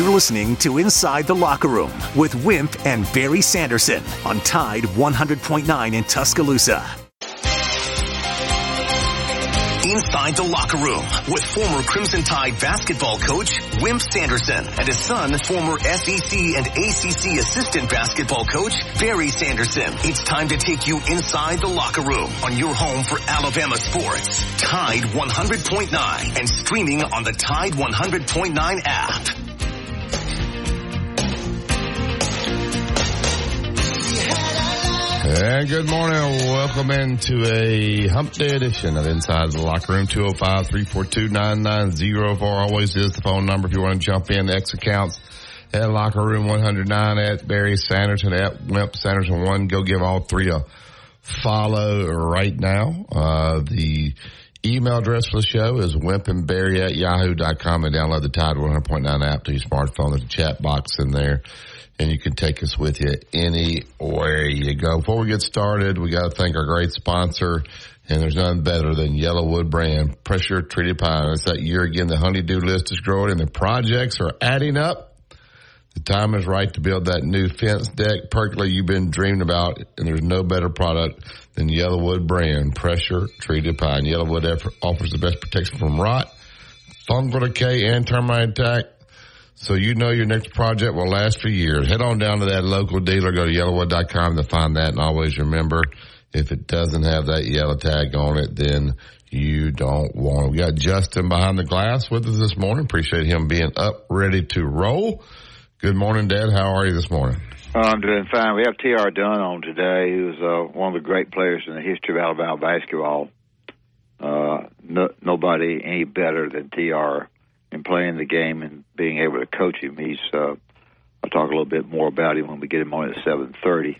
You're listening to Inside the Locker Room with Wimp and Barry Sanderson on Tide 100.9 in Tuscaloosa. Inside the Locker Room with former Crimson Tide basketball coach Wimp Sanderson and his son, former SEC and ACC assistant basketball coach Barry Sanderson. It's time to take you inside the locker room on your home for Alabama sports. Tide 100.9 and streaming on the Tide 100.9 app. And good morning. Welcome into a hump day edition of Inside the Locker Room. 205-342-9904 always is the phone number if you want to jump in. X accounts at Locker Room 109 at Barry Sanderson at Wimp Sanderson 1. Go give all three a follow right now. Uh, the email address for the show is wimpandbarry at yahoo.com and download the Tide 100.9 app to your smartphone. There's a chat box in there and you can take us with you anywhere you go. Before we get started, we got to thank our great sponsor, and there's none better than Yellowwood brand pressure treated pine. It's that year again. The honeydew list is growing, and the projects are adding up. The time is right to build that new fence deck pergola you've been dreaming about, and there's no better product than Yellowwood brand pressure treated pine. Yellowwood offers the best protection from rot, fungal decay, and termite attack so you know your next project will last for years. Head on down to that local dealer. Go to yellowwood.com to find that. And always remember, if it doesn't have that yellow tag on it, then you don't want it. We got Justin behind the glass with us this morning. Appreciate him being up, ready to roll. Good morning, Dad. How are you this morning? I'm doing fine. We have T.R. Dunn on today, who's uh, one of the great players in the history of Alabama basketball. Uh, no, nobody any better than T.R and playing the game and being able to coach him. He's uh, I'll talk a little bit more about him when we get him on at seven thirty,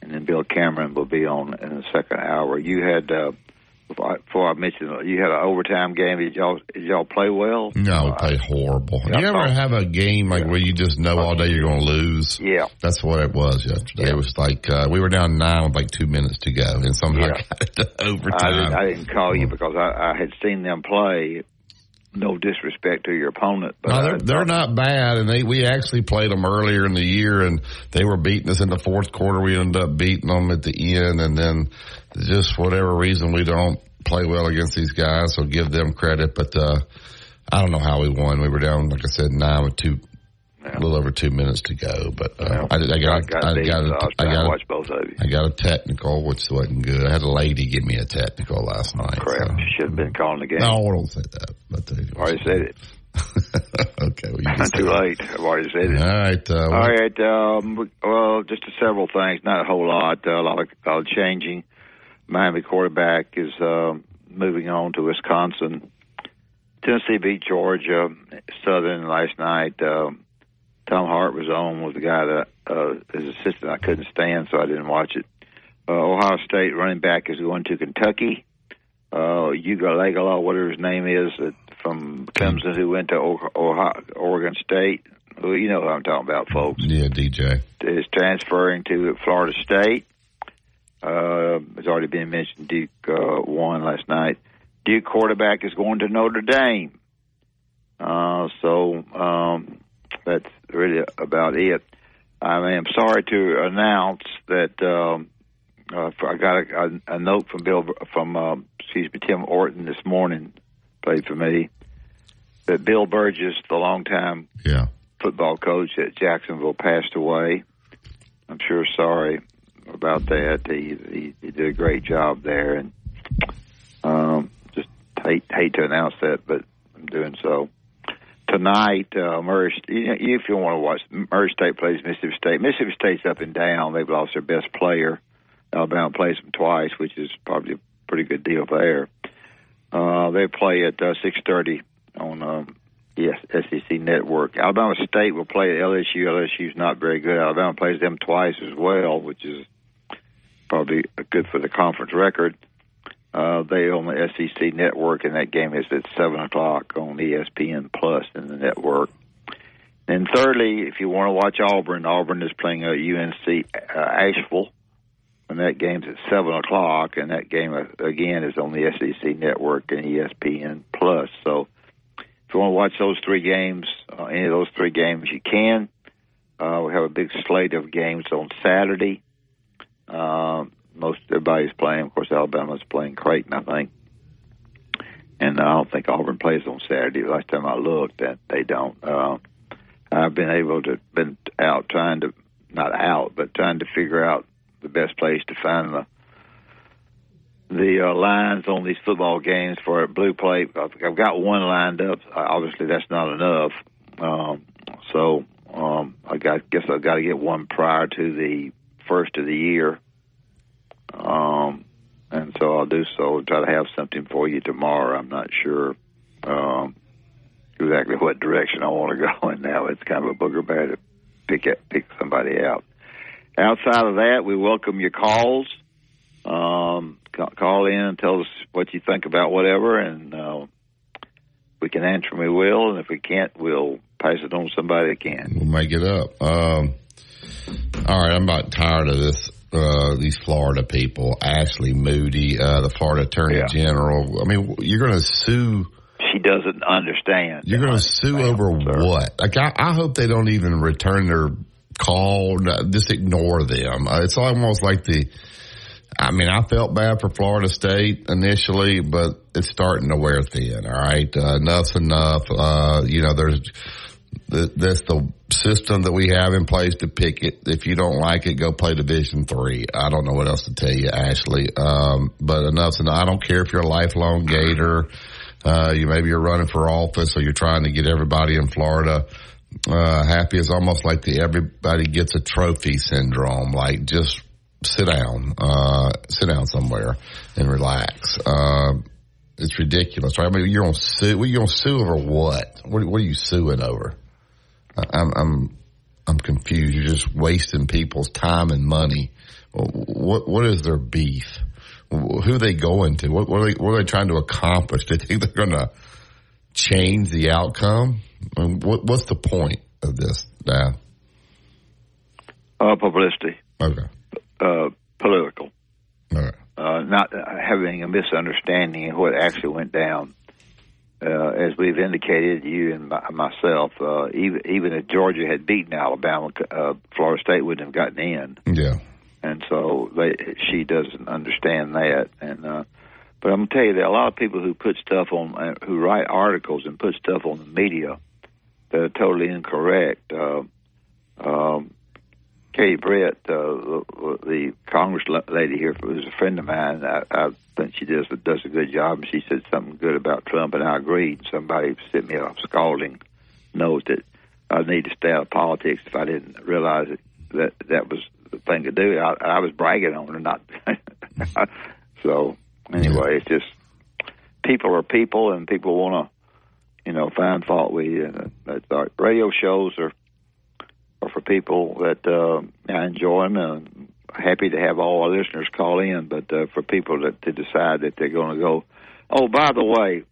and then Bill Cameron will be on in the second hour. You had. Uh, before I mentioned you had an overtime game. Did y'all did y'all play well? No, we played horrible. you ever have a game like yeah. where you just know all day you're going to lose? Yeah, that's what it was yesterday. Yeah. It was like uh, we were down nine with like two minutes to go, and somehow yeah. got it to overtime. I didn't, I didn't call you because I, I had seen them play no disrespect to your opponent, but no, they're, they're not bad, and they we actually played them earlier in the year, and they were beating us in the fourth quarter. We ended up beating them at the end, and then just whatever reason we don't play well against these guys, so give them credit. But uh, I don't know how we won. We were down, like I said, nine with two yeah. A little over two minutes to go, but uh, I, I, got, I got, I got, a, I got, watch both of you. I got a technical, which wasn't good. I had a lady give me a technical last night. Crap! So. Should have been calling the game. No, I don't say that. But uh, already said it. okay, well, you too late. I've already said it. All right. Uh, All right. Um, well, just several things, not a whole lot. Uh, a lot of, a lot of changing. Miami quarterback is uh, moving on to Wisconsin. Tennessee beat Georgia Southern last night. Um, Tom Hart was on with the guy that uh, his assistant I couldn't stand, so I didn't watch it. Uh, Ohio State running back is going to Kentucky. Uh, Uiagalelei, whatever his name is, uh, from Clemson, who went to Ohio, Oregon State. Well, you know what I'm talking about, folks. Yeah, DJ is transferring to Florida State. Uh, it's already been mentioned. Duke uh, won last night. Duke quarterback is going to Notre Dame. Uh, so um, that's really about it. I am sorry to announce that um, uh, I got a, a, a note from Bill from uh, excuse me Tim Orton this morning, played for me. That Bill Burgess, the longtime yeah. football coach at Jacksonville, passed away. I'm sure sorry about that. He, he, he did a great job there, and um, just hate hate to announce that, but I'm doing so tonight, uh, Murray, if you want to watch, Murray State plays Mississippi State. Mississippi State's up and down. They've lost their best player. Alabama plays them twice, which is probably a pretty good deal there. Uh, they play at uh, 6.30 on um, yes, SEC Network. Alabama State will play at LSU. LSU's not very good. Alabama plays them twice as well, which is probably good for the conference record. They own the SEC network, and that game is at seven o'clock on ESPN Plus in the network. And thirdly, if you want to watch Auburn, Auburn is playing at UNC uh, Asheville, and that game's at seven o'clock, and that game uh, again is on the SEC network and ESPN Plus. So, if you want to watch those three games, uh, any of those three games, you can. Uh, we have a big slate of games on Saturday. Uh, most everybody's playing. Of course, Alabama's playing Creighton, I think, and I don't think Auburn plays on Saturday. Last time I looked, that they don't. Uh, I've been able to been out trying to not out, but trying to figure out the best place to find the the uh, lines on these football games for a blue plate. I've, I've got one lined up. Obviously, that's not enough. Um, so um, I got, guess I've got to get one prior to the first of the year. Um, and so I'll do so. And try to have something for you tomorrow. I'm not sure um, exactly what direction I want to go in now. It's kind of a booger bear to pick it, pick somebody out. Outside of that, we welcome your calls. Um, call in and tell us what you think about whatever, and uh, we can answer. We will, and if we can't, we'll pass it on to somebody that can. We'll make it up. Um, all right, I'm about tired of this. Uh, these Florida people, Ashley Moody, uh, the Florida Attorney yeah. General. I mean, you're going to sue. She doesn't understand. You're going to sue over sir. what? Like, I, I hope they don't even return their call. Just ignore them. Uh, it's almost like the I mean, I felt bad for Florida State initially, but it's starting to wear thin. All right, uh, enough's enough. Uh, you know, there's that's the system that we have in place to pick it. If you don't like it, go play Division Three. I don't know what else to tell you, Ashley. Um, but enough. enough. I don't care if you're a lifelong Gator. Uh, you maybe you're running for office or you're trying to get everybody in Florida uh, happy. It's almost like the everybody gets a trophy syndrome. Like just sit down, uh, sit down somewhere and relax. Uh, it's ridiculous, right? I mean, you're gonna sue. You're gonna sue over what? What, what are you suing over? I'm, I'm, I'm confused. You're just wasting people's time and money. What, what is their beef? Who are they going to? What, what, are they, what are they trying to accomplish? Do they think they're going to change the outcome? What, what's the point of this now? Uh, publicity. Okay uh, political, right. uh, not having a misunderstanding of what actually went down. Uh, as we've indicated, you and my, myself, uh, even even if Georgia had beaten Alabama, uh, Florida State wouldn't have gotten in. Yeah, and so they, she doesn't understand that. And uh, but I'm gonna tell you that a lot of people who put stuff on, uh, who write articles and put stuff on the media that are totally incorrect. Uh, um, Katie Britt, uh, the Congress lady here, who's a friend of mine, I, I think she does does a good job. And she said something good about Trump, and I agreed. Somebody sent me a scalding note that I need to stay out of politics if I didn't realize it, that that was the thing to do. I, I was bragging on her, not. so anyway, it's just people are people, and people want to, you know, find fault with you. And our radio shows are or for people that uh, I enjoy them. And happy to have all our listeners call in, but uh, for people that to decide that they're going to go. Oh, by the way,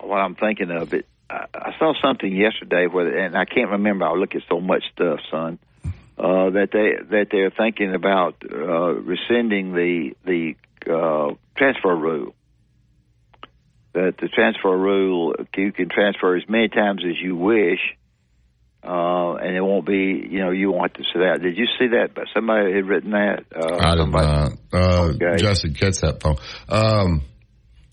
what I'm thinking of it, I, I saw something yesterday where, and I can't remember. I look at so much stuff, son. Uh, that they that they're thinking about uh, rescinding the the uh, transfer rule. That the transfer rule, you can transfer as many times as you wish, uh, and it won't be, you know, you won't have to sit out. Did you see that? But somebody had written that. Uh, I did not. Uh, okay. Justin gets that phone. Um,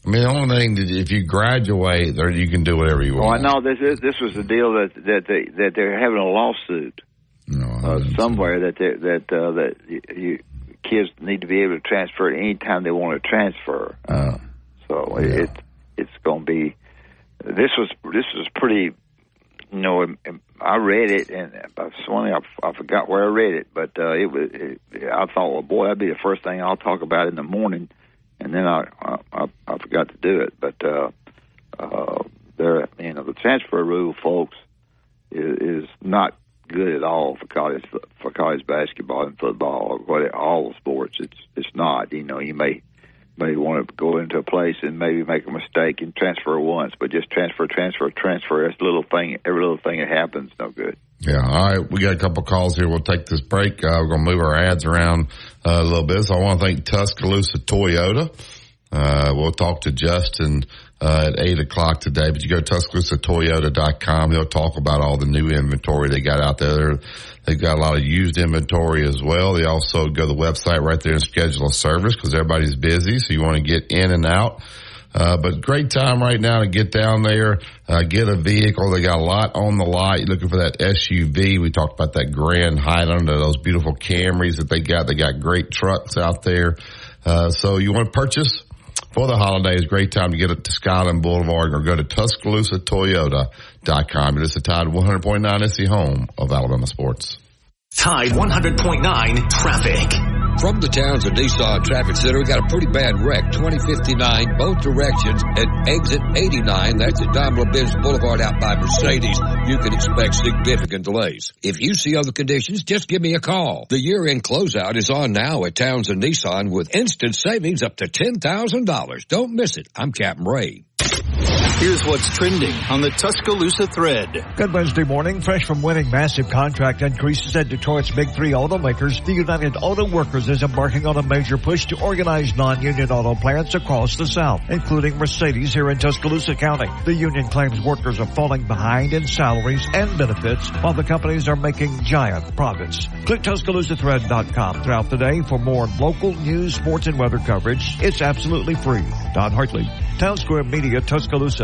I mean, the only thing that if you graduate, there you can do whatever you want. Oh, no, this is this was the deal that that they that they're having a lawsuit no, uh, somewhere that they, that uh, that you, you, kids need to be able to transfer at any time they want to transfer. Uh, so yeah. it it's going to be. This was this was pretty you know, I read it, and funny I, I forgot where I read it, but uh, it was. It, I thought, well, boy, that'd be the first thing I'll talk about in the morning, and then I I, I forgot to do it. But uh, uh, there, you know, the transfer rule, folks, is, is not good at all for college for college basketball and football or what all sports. It's it's not. You know, you may may want to go into a place and maybe make a mistake and transfer once, but just transfer, transfer, transfer. That's little thing. Every little thing that happens, no good. Yeah. All right. We got a couple calls here. We'll take this break. Uh, we're going to move our ads around uh, a little bit. So I want to thank Tuscaloosa Toyota. Uh, we'll talk to Justin uh, at 8 o'clock today. But you go to TuscaloosaToyota.com. They'll talk about all the new inventory they got out there. They've got a lot of used inventory as well. They also go to the website right there and schedule a service because everybody's busy. So you want to get in and out. Uh, but great time right now to get down there, uh, get a vehicle. They got a lot on the lot. You're looking for that SUV. We talked about that Grand Highlander, those beautiful Camrys that they got. They got great trucks out there. Uh, so you want to purchase for the holidays, great time to get it to Skyland Boulevard or go to TuscaloosaToyota.com. It is the Tide 100.9 is the home of Alabama sports. Tide 100.9 traffic. From the Townsend Nissan Traffic Center, we got a pretty bad wreck. 2059, both directions at exit 89. That's at Daimler-Benz Boulevard out by Mercedes. You can expect significant delays. If you see other conditions, just give me a call. The year-end closeout is on now at Townsend Nissan with instant savings up to $10,000. Don't miss it. I'm Captain Ray. Here's what's trending on the Tuscaloosa thread. Good Wednesday morning. Fresh from winning massive contract increases at Detroit's big three automakers, the United Auto Workers is embarking on a major push to organize non-union auto plants across the South, including Mercedes here in Tuscaloosa County. The union claims workers are falling behind in salaries and benefits while the companies are making giant profits. Click TuscaloosaThread.com throughout the day for more local news, sports, and weather coverage. It's absolutely free. Don Hartley, Town Square Media, Tuscaloosa.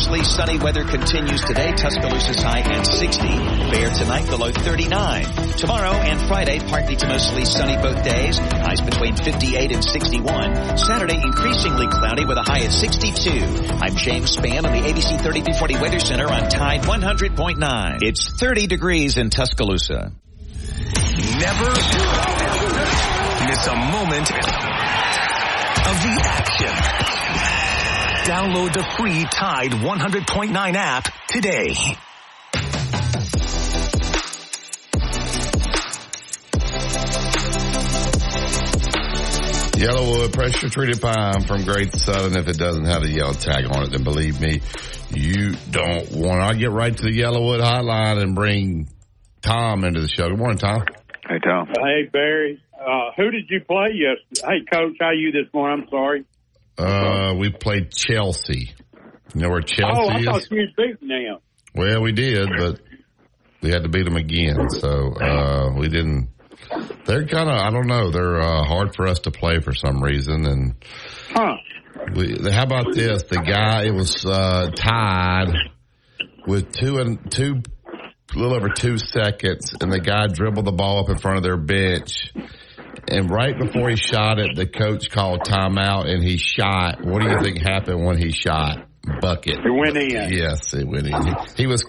Mostly sunny weather continues today. Tuscaloosa's high at 60. Fair tonight, the low 39. Tomorrow and Friday, partly to mostly sunny both days. Highs between 58 and 61. Saturday, increasingly cloudy with a high at 62. I'm James Spann on the ABC 3340 Weather Center on Tide 100.9. It's 30 degrees in Tuscaloosa. Never miss a moment of the action. Download the free Tide 100.9 app today. Yellowwood pressure treated pine from Great Southern. If it doesn't have a yellow tag on it, then believe me, you don't want. I'll get right to the Yellowwood hotline and bring Tom into the show. Good morning, Tom. Hey, Tom. Hey, Barry. Uh, who did you play yesterday? Hey, Coach, how you this morning? I'm sorry. Uh, we played Chelsea. You know where Chelsea oh, I is? thought you was beating them. Well, we did, but we had to beat them again. So uh, we didn't. They're kind of I don't know. They're uh, hard for us to play for some reason. And Huh. we, how about this? The guy it was uh, tied with two and two, a little over two seconds, and the guy dribbled the ball up in front of their bench. And right before he shot it, the coach called timeout, and he shot. What do you think happened when he shot? Bucket. It went in. Yes, it went in. He, he was,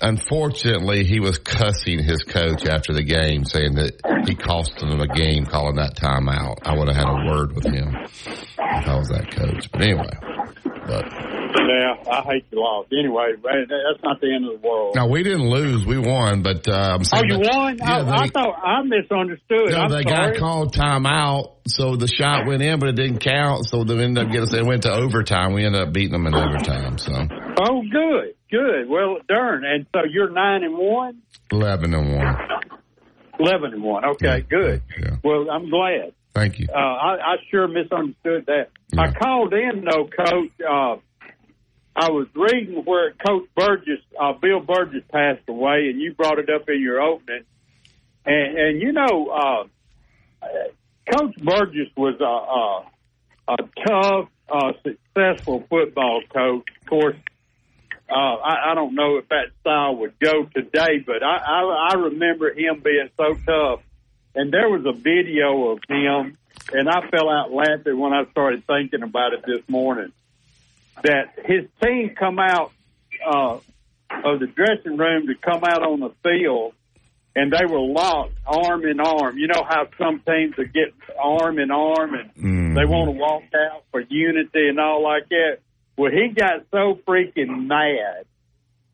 unfortunately, he was cussing his coach after the game, saying that he cost him a game calling that timeout. I would have had a word with him if I was that coach. But anyway, but Yeah, I hate you lost. Anyway, that's not the end of the world. now we didn't lose, we won. But uh, I'm oh, you that- won? Yeah, I, I thought I misunderstood. No, I'm the sorry. guy called timeout, so the shot went in, but it didn't count. So they ended up getting. It went to overtime. We ended up beating them in overtime. So Oh, good, good. Well, darn. And so you're nine and one. Eleven and one. eleven and one. Okay, Yeah, good. yeah. Well, I'm glad. Thank you. Uh, I, I sure misunderstood that. Yeah. I called in though, Coach. Uh, I was reading where Coach Burgess, uh, Bill Burgess, passed away, and you brought it up in your opening. And, and you know, uh, Coach Burgess was a, a, a tough, uh, successful football coach. Of course, uh, I, I don't know if that style would go today, but I, I, I remember him being so tough. And there was a video of him, and I fell out laughing when I started thinking about it this morning. That his team come out uh, of the dressing room to come out on the field, and they were locked arm in arm. You know how some teams would get arm in arm and Mm. they want to walk out for unity and all like that. Well, he got so freaking mad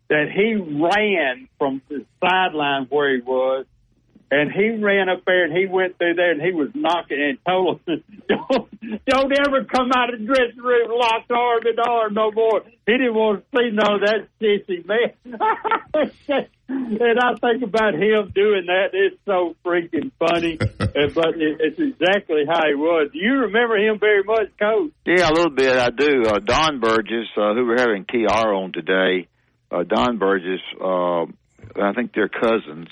that he ran from the sideline where he was, and he ran up there and he went through there and he was knocking and told him, "Don't, don't ever come out of the dressing room locked arm in arm no more." He didn't want to see none of that sissy man. and I think about him doing that. It's so freaking funny, but it, it's exactly how he was. Do you remember him very much, Coach? Yeah, a little bit. I do. Uh, Don Burgess, uh, who we're having TR on today, uh, Don Burgess, uh, I think they're cousins,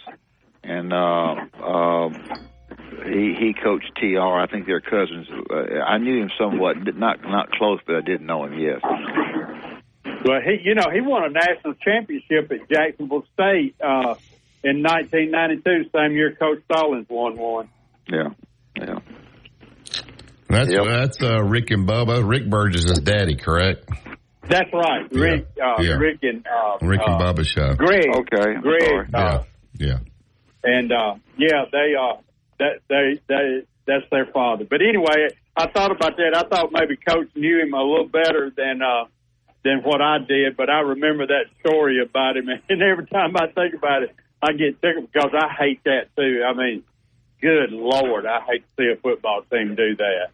and uh, uh, he he coached TR. I think they're cousins. Uh, I knew him somewhat, not not close, but I didn't know him. Yes. Well, he, you know, he won a national championship at Jacksonville State uh, in 1992, same year Coach Stallings won one. Yeah. Yeah. That's Yep. that's uh, Rick and Bubba. Rick Burgess' is daddy, correct? That's right, Yeah. Rick, uh, Yeah. Rick and uh, Rick and uh, Bubba's show. Greg. Okay. Greg. Uh, Yeah, yeah. And uh, yeah, they uh, that they they that's their father. But anyway, I thought about that. I thought maybe Coach knew him a little better than uh, than what I did. But I remember that story about him, and every time I think about it, I get tickled because I hate that too. I mean, good lord, I hate to see a football team do that.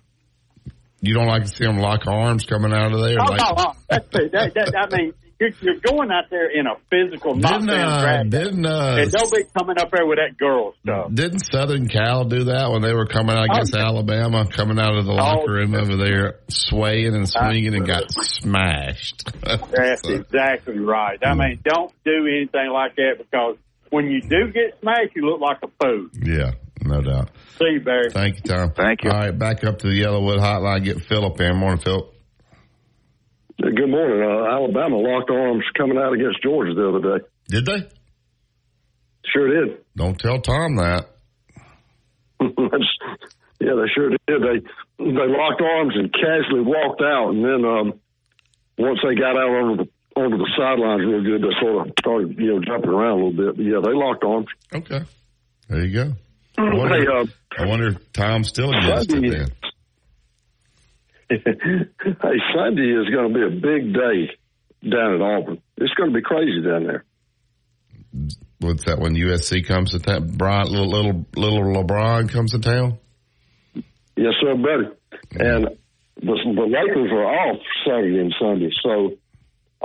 You don't like to see them lock arms coming out of there? Oh like, no, no, that's. That, that, I mean, you're, you're going out there in a physical Didn't knockdown uh, didn't uh, and don't be coming up there with that girl stuff. didn't Southern Cal do that when they were coming out against Oh. Alabama, coming out of the locker room over there, swaying and swinging and got smashed? That's exactly right. I mean, don't do anything like that because when you do get smashed, you look like a fool. yeah, no doubt. See you, Barry. Thank you, Tom. Thank you. All right, back up to the Yellowwood hotline. Get Philip in. Morning, Philip. Good morning. Uh, Alabama locked arms coming out against Georgia the other day. Did they? Sure did. Don't tell Tom that. Yeah, they sure did. They they locked arms and casually walked out, and then um, once they got out onto the onto the sidelines real good, they sort of started you know jumping around a little bit. But yeah, they locked arms. Okay. There you go. I wonder, Hey, uh, I wonder if Tom's still against it then. hey, Sunday is going to be a big day down at Auburn. It's going to be crazy down there. What's that when USC comes to town? Bronny, little, little, little LeBron comes to town? Yes, sir, buddy. And the, the Lakers are off Saturday and Sunday, so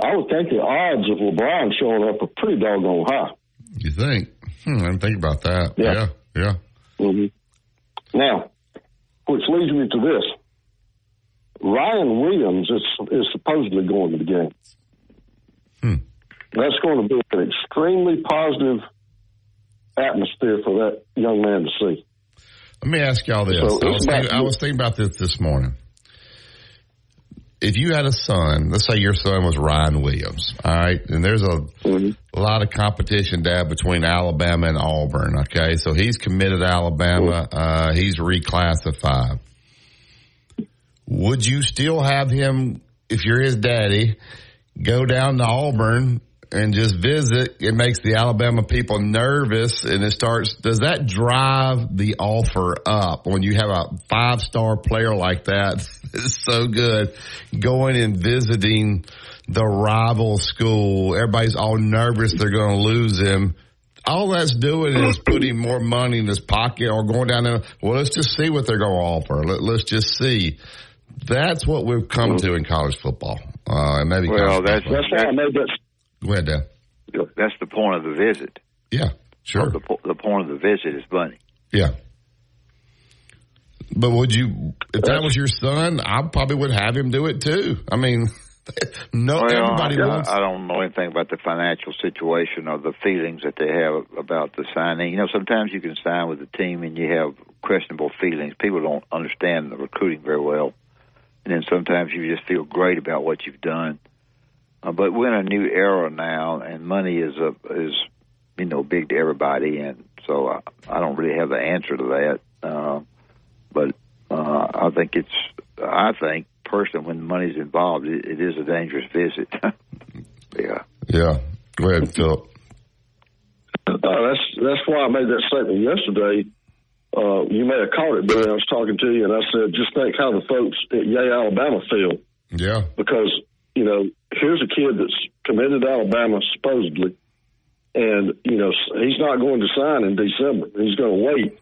I would think the odds of LeBron showing up are pretty doggone high. You think? Hmm, I didn't think about that. Yeah. Yeah. yeah. hmm Now, which leads me to this: Ryan Williams is is supposedly going to the game. Hmm. That's going to be an extremely positive atmosphere for that young man to see. Let me ask y'all this. So I, was thinking, I was thinking about this this morning. If you had a son, let's say your son was Ryan Williams, all right, and there's a, a lot of competition, Dad, between Alabama and Auburn. Okay, so he's committed to Alabama. Uh, he's reclassified. Would you still have him, if you're his daddy, go down to Auburn and just visit? It makes the Alabama people nervous and it starts, does that drive the offer up when you have a five star player like that? It's so good going and visiting the rival school. Everybody's all nervous they're going to lose him. All that's doing is putting more money in his pocket or going down there. Well, let's just see what they're going to offer. Let, let's just see. That's what we've come to in college football. Uh, and maybe Well, college that's football. That's why I made that. Go ahead, Dan. That's the point of the visit. Yeah, sure. The, the point of the visit is money. Yeah. But would you, if that was your son, I probably would have him do it too. I mean, no, well, everybody I, wants. I don't know anything about the financial situation or the feelings that they have about the signing. You know, sometimes you can sign with a team and you have questionable feelings. People don't understand the recruiting very well, and then sometimes you just feel great about what you've done. Uh, but we're in a new era now, and money is a is you know big to everybody, and so I, I don't really have the answer to that. Uh, but uh, I think it's I think personally when money's involved, it, it is a dangerous visit. yeah. Yeah. Go ahead, Philip. Uh, that's that's why I made that statement yesterday. Uh, you may have caught it, but I was talking to you, and I said, just think how the folks at Yay, Alabama feel. Yeah. Because you know, here's a kid that's committed to Alabama supposedly, and you know he's not going to sign in December. He's going to wait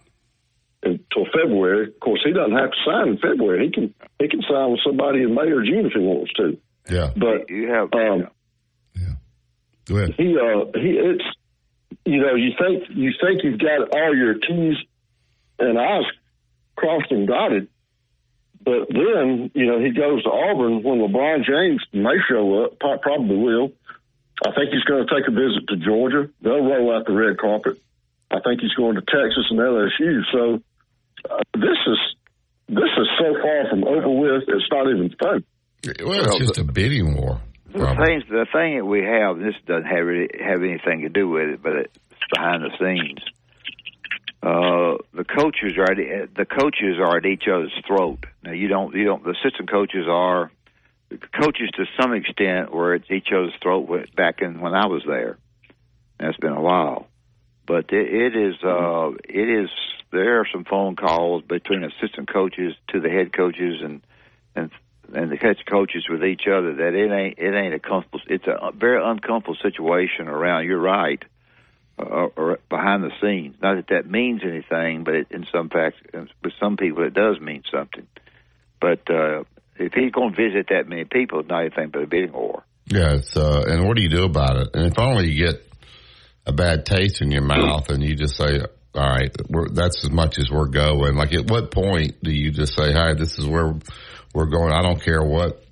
until February. Of course, he doesn't have to sign in February. He can he can sign with somebody in May or June if he wants to. Yeah. But you have um, yeah. Go ahead. he uh he it's you know you think you think you've got all your T's and I's crossed and dotted, but then you know he goes to Auburn when LeBron James may show up, probably will. I think he's going to take a visit to Georgia. They'll roll out the red carpet. I think he's going to Texas and LSU. So uh, this is this is so far from over with. It's not even fun. Well, it's just a bidding war. The thing, the thing that we have, this doesn't have really, have anything to do with it, but it's behind the scenes. Uh, the coaches are at, the coaches are at each other's throat. Now you don't you don't the assistant coaches are coaches to some extent were at each other's throat back in when I was there. That's been a while, but it, it is uh, it is there are some phone calls between assistant coaches to the head coaches and and and the head coaches with each other that it ain't it ain't a comfortable it's a very uncomfortable situation around. You're right or behind the scenes. Not that that means anything, but it, in some facts, with some people, it does mean something. But uh, if he's going to visit that many people, it's not anything but a bidding war. Yeah, it's, uh, and what do you do about it? And if only you get a bad taste in your mouth and you just say, all right, that's as much as we're going. Like at what point do you just say, hi, this is where we're going. I don't care what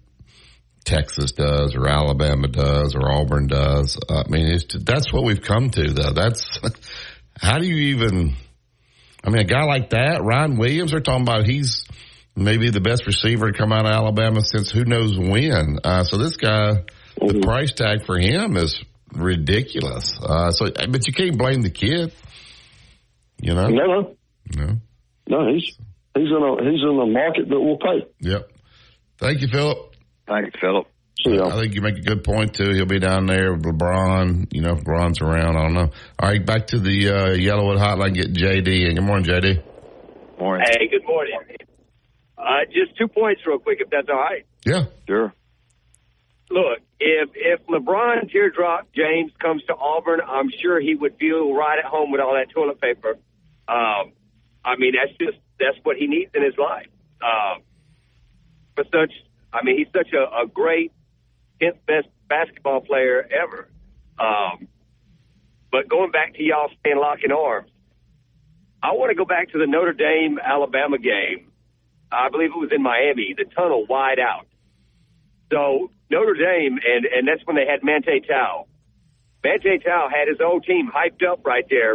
Texas does or Alabama does or Auburn does. I mean, it's, that's what we've come to though. That's, how do you even, I mean, a guy like that, Ryan Williams, they're talking about he's maybe the best receiver to come out of Alabama since who knows when. Uh, so this guy, the price tag for him is ridiculous. Uh, so, but you can't blame the kid. You know? No, no, No. no. He's he's in a he's in a market that will pay. Yep. Thank you, Philip. Thanks, Philip. I think you make a good point too. He'll be down there with LeBron. You know, if LeBron's around. I don't know. All right, back to the uh, Yellowwood Hotline. Get JD. And good morning, JD. Morning. Hey, good morning. Uh, just two points real quick, if that's all right. Yeah. Sure. Look, if if LeBron Teardrop James comes to Auburn, I'm sure he would feel right at home with all that toilet paper. Um, I mean, that's just that's what he needs in his life. Um, for such, I mean, he's such a, a great, tenth best basketball player ever. Um, but going back to y'all staying locking arms, I want to go back to the Notre Dame Alabama game. I believe it was in Miami. The tunnel wide out. So Notre Dame, and and that's when they had Manti Te'o. Manti Te'o had his own team hyped up right there,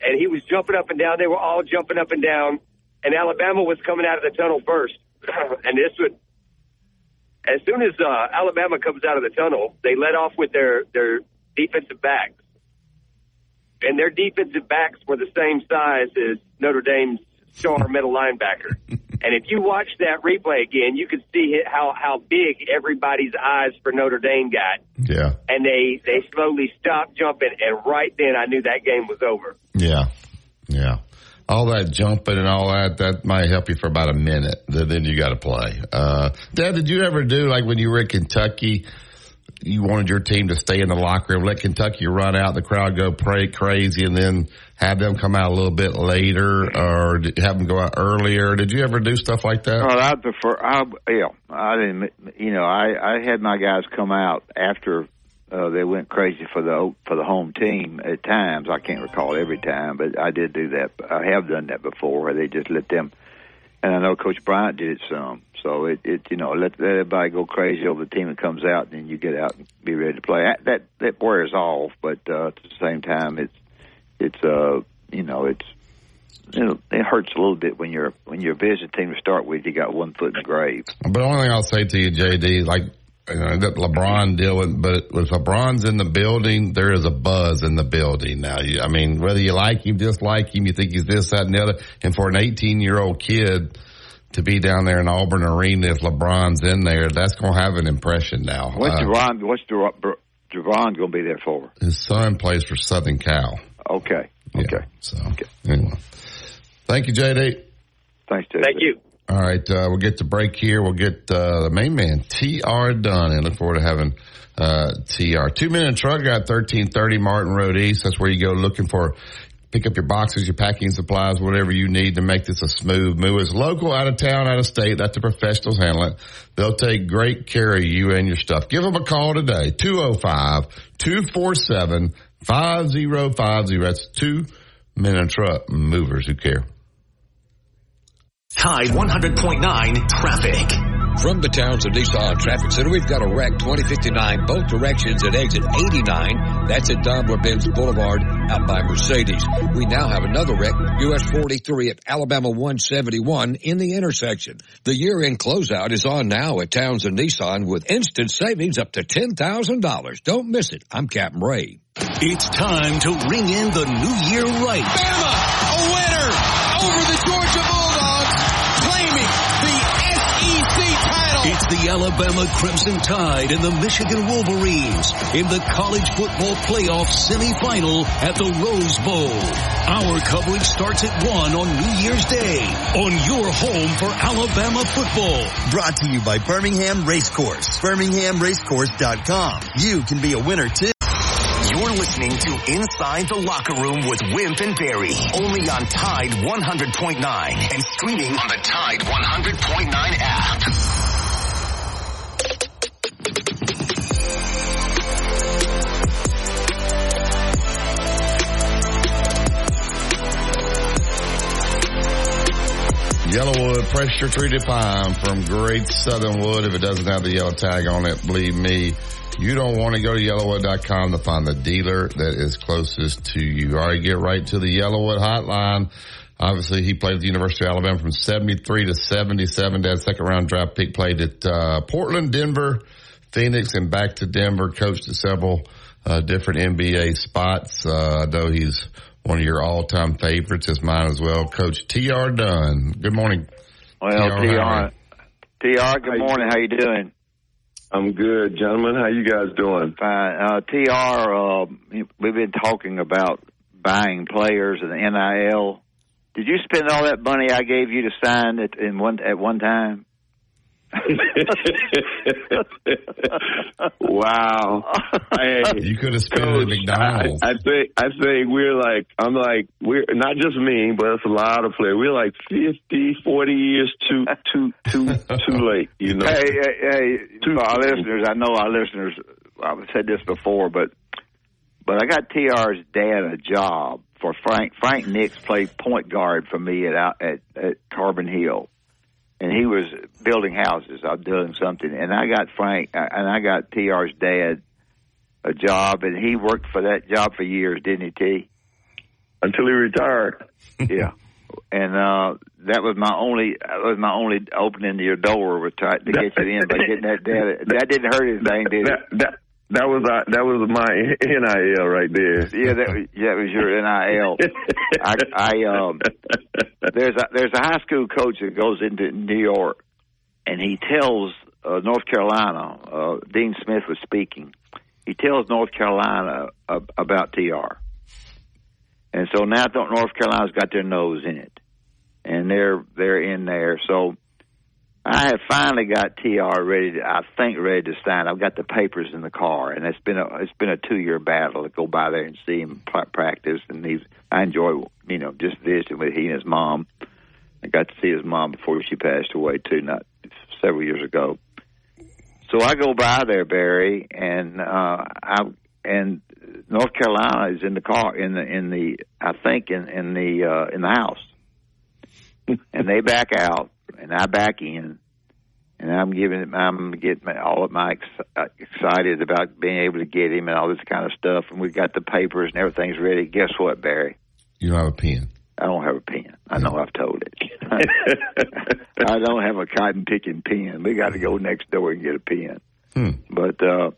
and he was jumping up and down. They were all jumping up and down, and Alabama was coming out of the tunnel first. and this would, as soon as uh, Alabama comes out of the tunnel, they let off with their their defensive backs, and their defensive backs were the same size as Notre Dame's star middle linebacker. And if you watch that replay again, you can see how how big everybody's eyes for Notre Dame got, Yeah. and they they slowly stopped jumping, and right then I knew that game was over. Yeah. Yeah. All that jumping and all that, that might help you for about a minute. Then you got to play. Uh, Dad, did you ever do like when you were in Kentucky? You wanted your team to stay in the locker room, let Kentucky run out, the crowd go pray crazy, and then have them come out a little bit later, or have them go out earlier. Did you ever do stuff like that? Well, I prefer. I yeah. I didn't. You know, I I had my guys come out after uh, they went crazy for the for the home team at times. I can't recall every time, but I did do that. I have done that before, where they just let them. And I know Coach Bryant did it some. So it, it you know let, let everybody go crazy over the team that comes out, and then you get out and be ready to play. That that, that wears off, but uh, at the same time, it's it's uh you know it's you know, it hurts a little bit when you're when you're a visiting team to start with. You got one foot in the grave. But the only thing I'll say to you, JD, like you know, that LeBron deal with, but if LeBron's in the building, there is a buzz in the building now. You, I mean, whether you like him, dislike him, you think he's this, that, and the other, and for an 18 year old kid to be down there in Auburn Arena, if LeBron's in there, that's going to have an impression now. What's Uh, Javon? What's Javon, Javon going to be there for? his son plays for Southern Cal. Okay. Okay. So anyway, thank you, JD. Thanks, JD. Thank you. All right, uh, we'll get to break here. We'll get uh, the main man, TR Dunn, and look forward to having uh, TR. Two minute truck got thirteen thirty Martin Road East. That's where you go looking for pick up your boxes, your packing supplies, whatever you need to make this a smooth move. It's local, out of town, out of state. Let the professionals handle it. They'll take great care of you and your stuff. Give them a call today, 205-247-5050. That's two minute truck movers who care. Tide 100.9 traffic. From the Townsend Nissan Traffic Center, we've got a wreck 2059 both directions at exit 89. That's at Daimler-Benz Boulevard out by Mercedes. We now have another wreck, US 43 at Alabama 171 in the intersection. The year-end closeout is on now at Townsend Nissan with instant savings up to $10,000. Don't miss it. I'm Captain Ray. It's time to ring in the new year right. Bama, a winner over the Georgia the Alabama Crimson Tide and the Michigan Wolverines in the college football playoff semifinal at the Rose Bowl. Our coverage starts at 1 on New Year's Day on your home for Alabama football. Brought to you by Birmingham Racecourse. BirminghamRacecourse.com. You can be a winner too. You're listening to Inside the Locker Room with Wimp and Barry, only on Tide 100.9 and streaming on the Tide 100.9 app. Yellowwood pressure treated pine from Great Southern Wood. If it doesn't have the yellow tag on it, believe me, you don't want to go to yellowwood.com to find the dealer that is closest to you. All right, get right to the Yellowwood hotline. Obviously, he played at the University of Alabama from 73 to 77. Dad, second round draft pick, played at uh, Portland, Denver, Phoenix, and back to Denver. Coached at several uh, different NBA spots. Uh, I know he's one of your all-time favorites, is mine as well. Coach T.R. Dunn. Good morning. Well, TR, TR, TR, good morning. How you doing? I'm good, gentlemen. How you guys doing? Fine. Uh, TR, uh, we've been talking about buying players and NIL. Did you spend all that money I gave you to sign at in one at one time? wow. Hey, You could have spent it at McDonald's. I, I think I think we're like I'm like we're not just me, but it's a lot of players. We're like 50, 40 years too too too too late. You know. Hey, hey, hey to our listeners, I know our listeners. I've said this before, but but I got TR's dad a job for Frank. Frank Nix played point guard for me at at, at Carbon Hill, and he was building houses. I'm doing something, and I got Frank and I got TR's dad a job, and he worked for that job for years, didn't he, T? Until he retired. yeah. And uh that was my only that was my only opening to your door was try to get you in by getting that dad. That didn't hurt anything, did it? That, that that was uh, that was my nil right there. Yeah, that, that was your nil. I, I um, there's a there's a high school coach that goes into New York, and he tells uh, North Carolina. Uh, Dean Smith was speaking. He tells North Carolina uh, about TR, and so now North Carolina's got their nose in it, and they're they're in there. So I have finally got TR ready. To, I think ready to sign. I've got the papers in the car, and it's been a it's been a two year battle to go by there and see him practice. And he's I enjoy you know just visiting with he and his mom. I got to see his mom before she passed away too, not several years ago. So I go by there, Barry, and uh, I and North Carolina is in the car in the in the I think in in the uh, in the house, and they back out and I back in, and I'm giving, I'm getting all of my ex- excited about being able to get him and all this kind of stuff. And we've got the papers and everything's ready. Guess what, Barry? You don't have a pen. I don't have a pen. I know I've told it. I don't have a cotton picking pen. We got to go next door and get a pen. Hmm. But uh,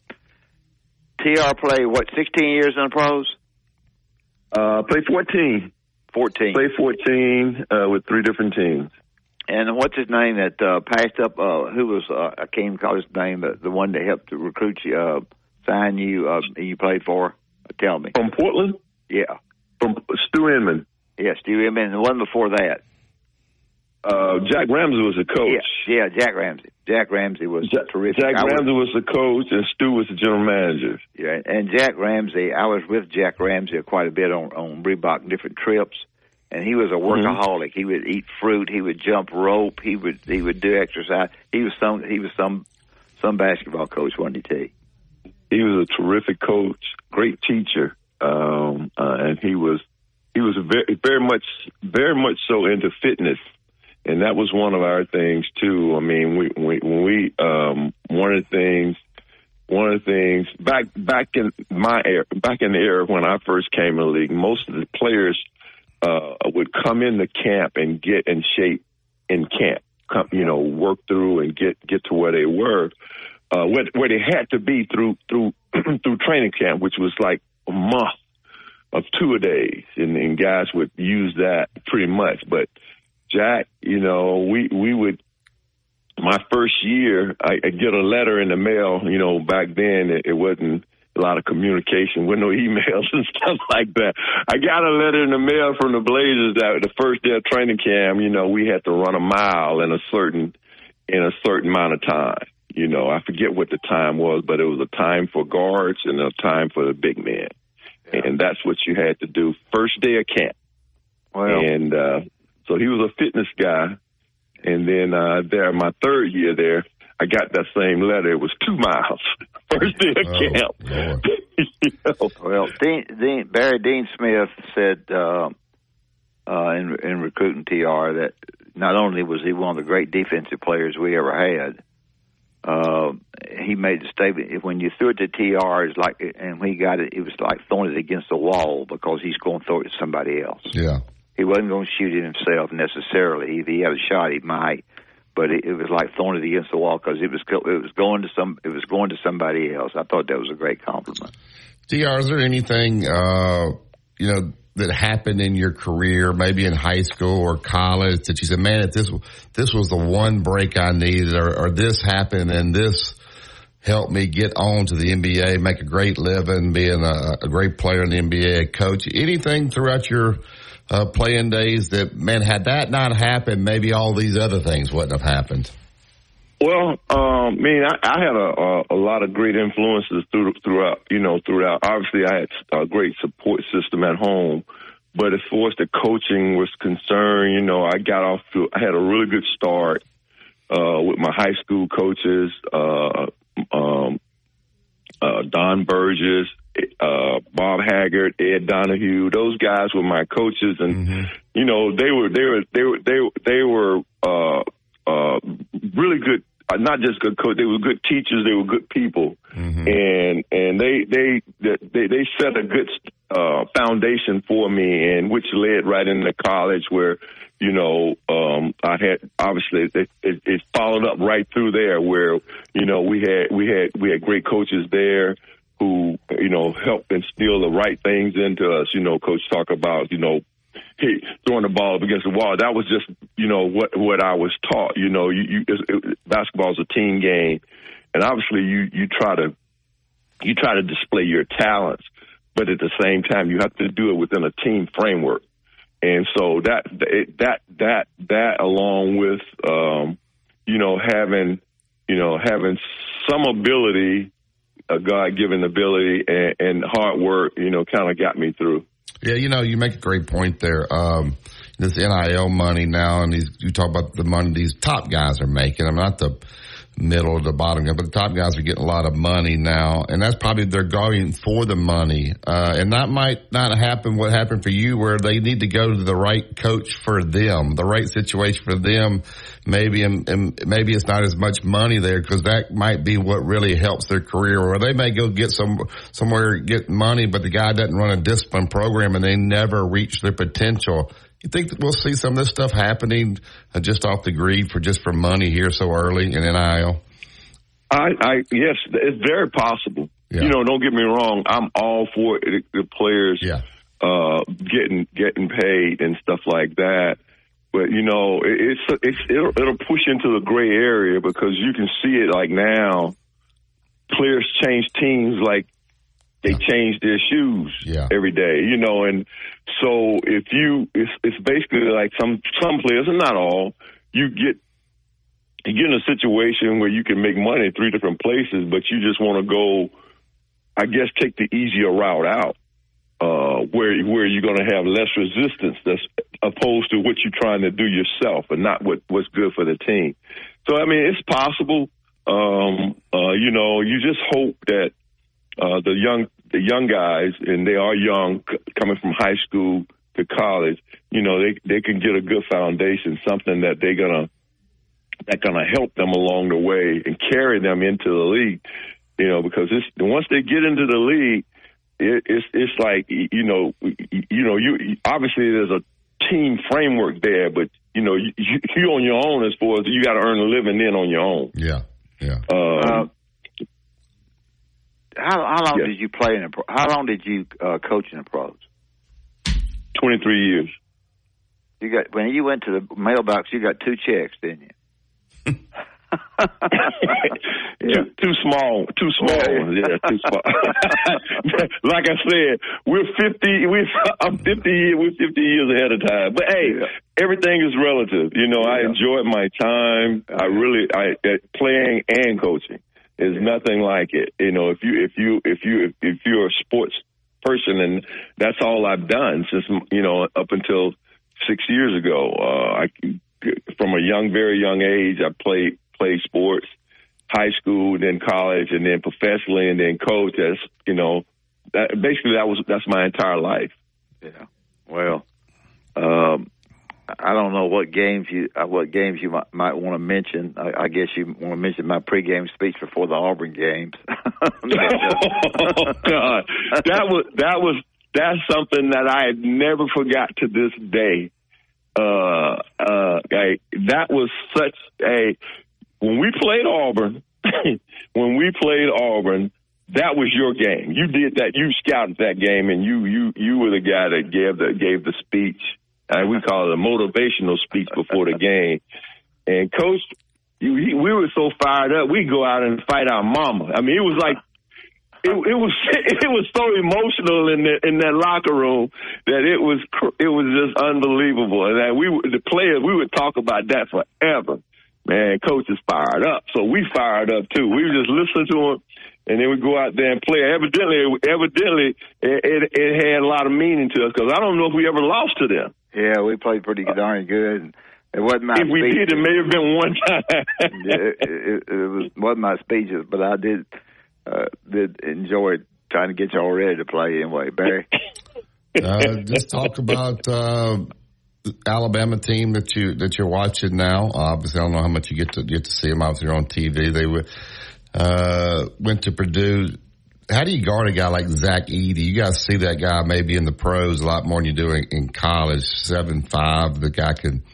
TR played what? Sixteen years in the pros. Uh, play fourteen. Fourteen. Play fourteen uh, with three different teams. And what's his name that uh, passed up? Uh, who was uh, I can't even call his name, but the one that helped to recruit you, uh, sign you, uh, you played for. Tell me from Portland. Yeah, from Stu Inman. Yeah, Stu Inman, and the one before that. Uh, Jack Ramsay was the coach. Yeah, yeah, Jack Ramsay. Jack Ramsay was Jack, terrific. Jack I was- Ramsay was the coach, and Stu was the general manager. Yeah, and Jack Ramsay, I was with Jack Ramsay quite a bit on on Reebok different trips, and he was a workaholic. He would eat fruit, he would jump rope, he would he would do exercise. He was some he was some some basketball coach, wasn't he? T? He was a terrific coach, great teacher, um, uh, and he was he was very very much very much so into fitness, and that was one of our things too. I mean, we, we when we um, one of the things one of the things back back in my era, back in the era when I first came in the league, most of the players uh, would come into camp and get in shape in camp, come, you know, work through and get get to where they were, uh, where, where they had to be through through through training camp, which was like a month of two a days, and, and guys would use that pretty much. But Jack, you know, we we would my first year, I, I get a letter in the mail. You know, back then it, it wasn't a lot of communication with no emails and stuff like that. I got a letter in the mail from the Blazers that the first day of training camp, you know, we had to run a mile in a certain in a certain amount of time. You know, I forget what the time was, but it was a time for guards and a time for the big men. And that's what you had to do first day of camp. Well, and uh, so he was a fitness guy. And then uh, there, my third year there, I got that same letter. It was two miles first day of camp. You know? Well, Dean, Dean, Barry Dean Smith said uh, uh, in, in recruiting TR that not only was he one of the great defensive players we ever had, uh, he made the statement when you threw it to TR, it's like, and when he got it, it was like throwing it against the wall because he's going to throw it to somebody else. Yeah. He wasn't going to shoot it himself necessarily. If he had a shot, he might, but it, it was like throwing it against the wall because it was it was going to some it was going to somebody else. I thought that was a great compliment. Dr. Is there anything uh, you know that happened in your career, maybe in high school or college, that you said, "Man, if this this was the one break I needed, or, or this happened, and this helped me get on to the NBA, make a great living, being a, a great player in the NBA, a coach." Anything throughout your uh, playing days that, man, had that not happened, maybe all these other things wouldn't have happened. Well, um, I mean, I, I had a, a, a lot of great influences through, throughout, you know, throughout. Obviously, I had a great support system at home, but as far as the coaching was concerned, you know, I got off to, I had a really good start, uh, with my high school coaches, uh, um, uh, Don Burgess, uh, Bob Haggard, Ed Donahue. Those guys were my coaches, and you know they were they were they were they were, they were uh, uh, really good. Uh, not just good coach, they were good teachers. They were good people, and and they they they they set a good uh, foundation for me, and which led right into college where you know, um, I had obviously it, it, it followed up right through there where, you know, we had, we had, we had great coaches there who, you know, helped instill the right things into us. You know, coach talk about, you know, hey, throwing the ball up against the wall. That was just, you know, what, what I was taught, you know, you, you, it, it, basketball is a team game and obviously you, you try to, you try to display your talents, but at the same time, you have to do it within a team framework. And so that that that that along with um, you know having you know having some ability, a God given ability and, and hard work, you know, kind of got me through. Yeah, you know, you make a great point there. Um, this NIL money now, and these, you talk about the money these top guys are making. I'm not the middle or the bottom guy, but the top guys are getting a lot of money now, and that's probably they're going for the money. Uh, and that might not happen what happened for you, where they need to go to the right coach for them, the right situation for them. Maybe and, and maybe it's not as much money there because that might be what really helps their career. Or they may go get some somewhere get money, but the guy doesn't run a discipline program and they never reach their potential. You think that we'll see some of this stuff happening just off the greed for just for money here so early in NIL? I, I yes, it's very possible. Yeah. You know, don't get me wrong. I'm all for the, the players yeah. uh, getting getting paid and stuff like that. But you know, it, it's it's it'll, it'll push into the gray area because you can see it like now. Players change teams like they change their shoes Yeah. every day, you know, and so if you, it's, it's basically like some, some players, and not all, you get, you get in a situation where you can make money in three different places, but you just want to go, I guess, take the easier route out, uh, where, where you're going to have less resistance that's opposed to what you're trying to do yourself and not what, what's good for the team. So, I mean, it's possible. Um, uh, you know, you just hope that, uh, the young the young guys, and they are young, c- coming from high school to college. You know, they they can get a good foundation, something that they're gonna that gonna help them along the way and carry them into the league. You know, because it's once they get into the league, it, it's it's like you know you know you obviously there's a team framework there, but you know you, you you on your own as far as you got to earn a living then on your own. Yeah, yeah. Um, How how long did you play in the pro? How long did you uh, coach in the pros? Twenty three years. You got when you went to the mailbox, you got two checks, didn't you? Too, too small, too small. Yeah, too small. like I said, we're fifty. We're I'm fifty. years- We're fifty years ahead of time. But hey, everything is relative. You know, I enjoyed my time. I really, I playing and coaching is nothing like it. You know, if you if you if you if, you're a sports person, and that's all I've done since you know up until six years ago. Uh, I from a young, very young age, I played played sports, high school, then college, and then professionally, and then coach. As you know, that, basically that was that's my entire life. Yeah. Well, um, I don't know what games you uh, what games you might, might want to mention. I, I guess you want to mention my pregame speech before the Auburn games. oh God, that was that was that's something that I had never forgot to this day. Uh, uh, that was such a when we played Auburn. when we played Auburn, that was your game. You did that. You scouted that game, and you you you were the guy that gave the gave the speech. And we call it a motivational speech before the game. And coach, we were so fired up, we go out and fight our mama. I mean, it was like it, it was it was so emotional in the, in that locker room that it was it was just unbelievable. And that we the players we would talk about that forever. Man, coach is fired up, so we fired up too. We just listen to him, and then we go out there and play. Evidently, evidently, it, it, it had a lot of meaning to us because I don't know if we ever lost to them. Yeah, we played pretty darn good. And it wasn't my If we speech. did, it may have been one time. it, it, it was wasn't my speeches, but I did uh, did enjoy trying to get y'all ready to play anyway, Barry. uh, just talk about uh, Alabama team that you that you're watching now. Obviously, I don't know how much you get to get to see them out there on TV. They were, uh, went to Purdue. How do you guard a guy like Zach Edey? You guys see that guy maybe in the pros a lot more than you do in, in college. Seven five, the guy can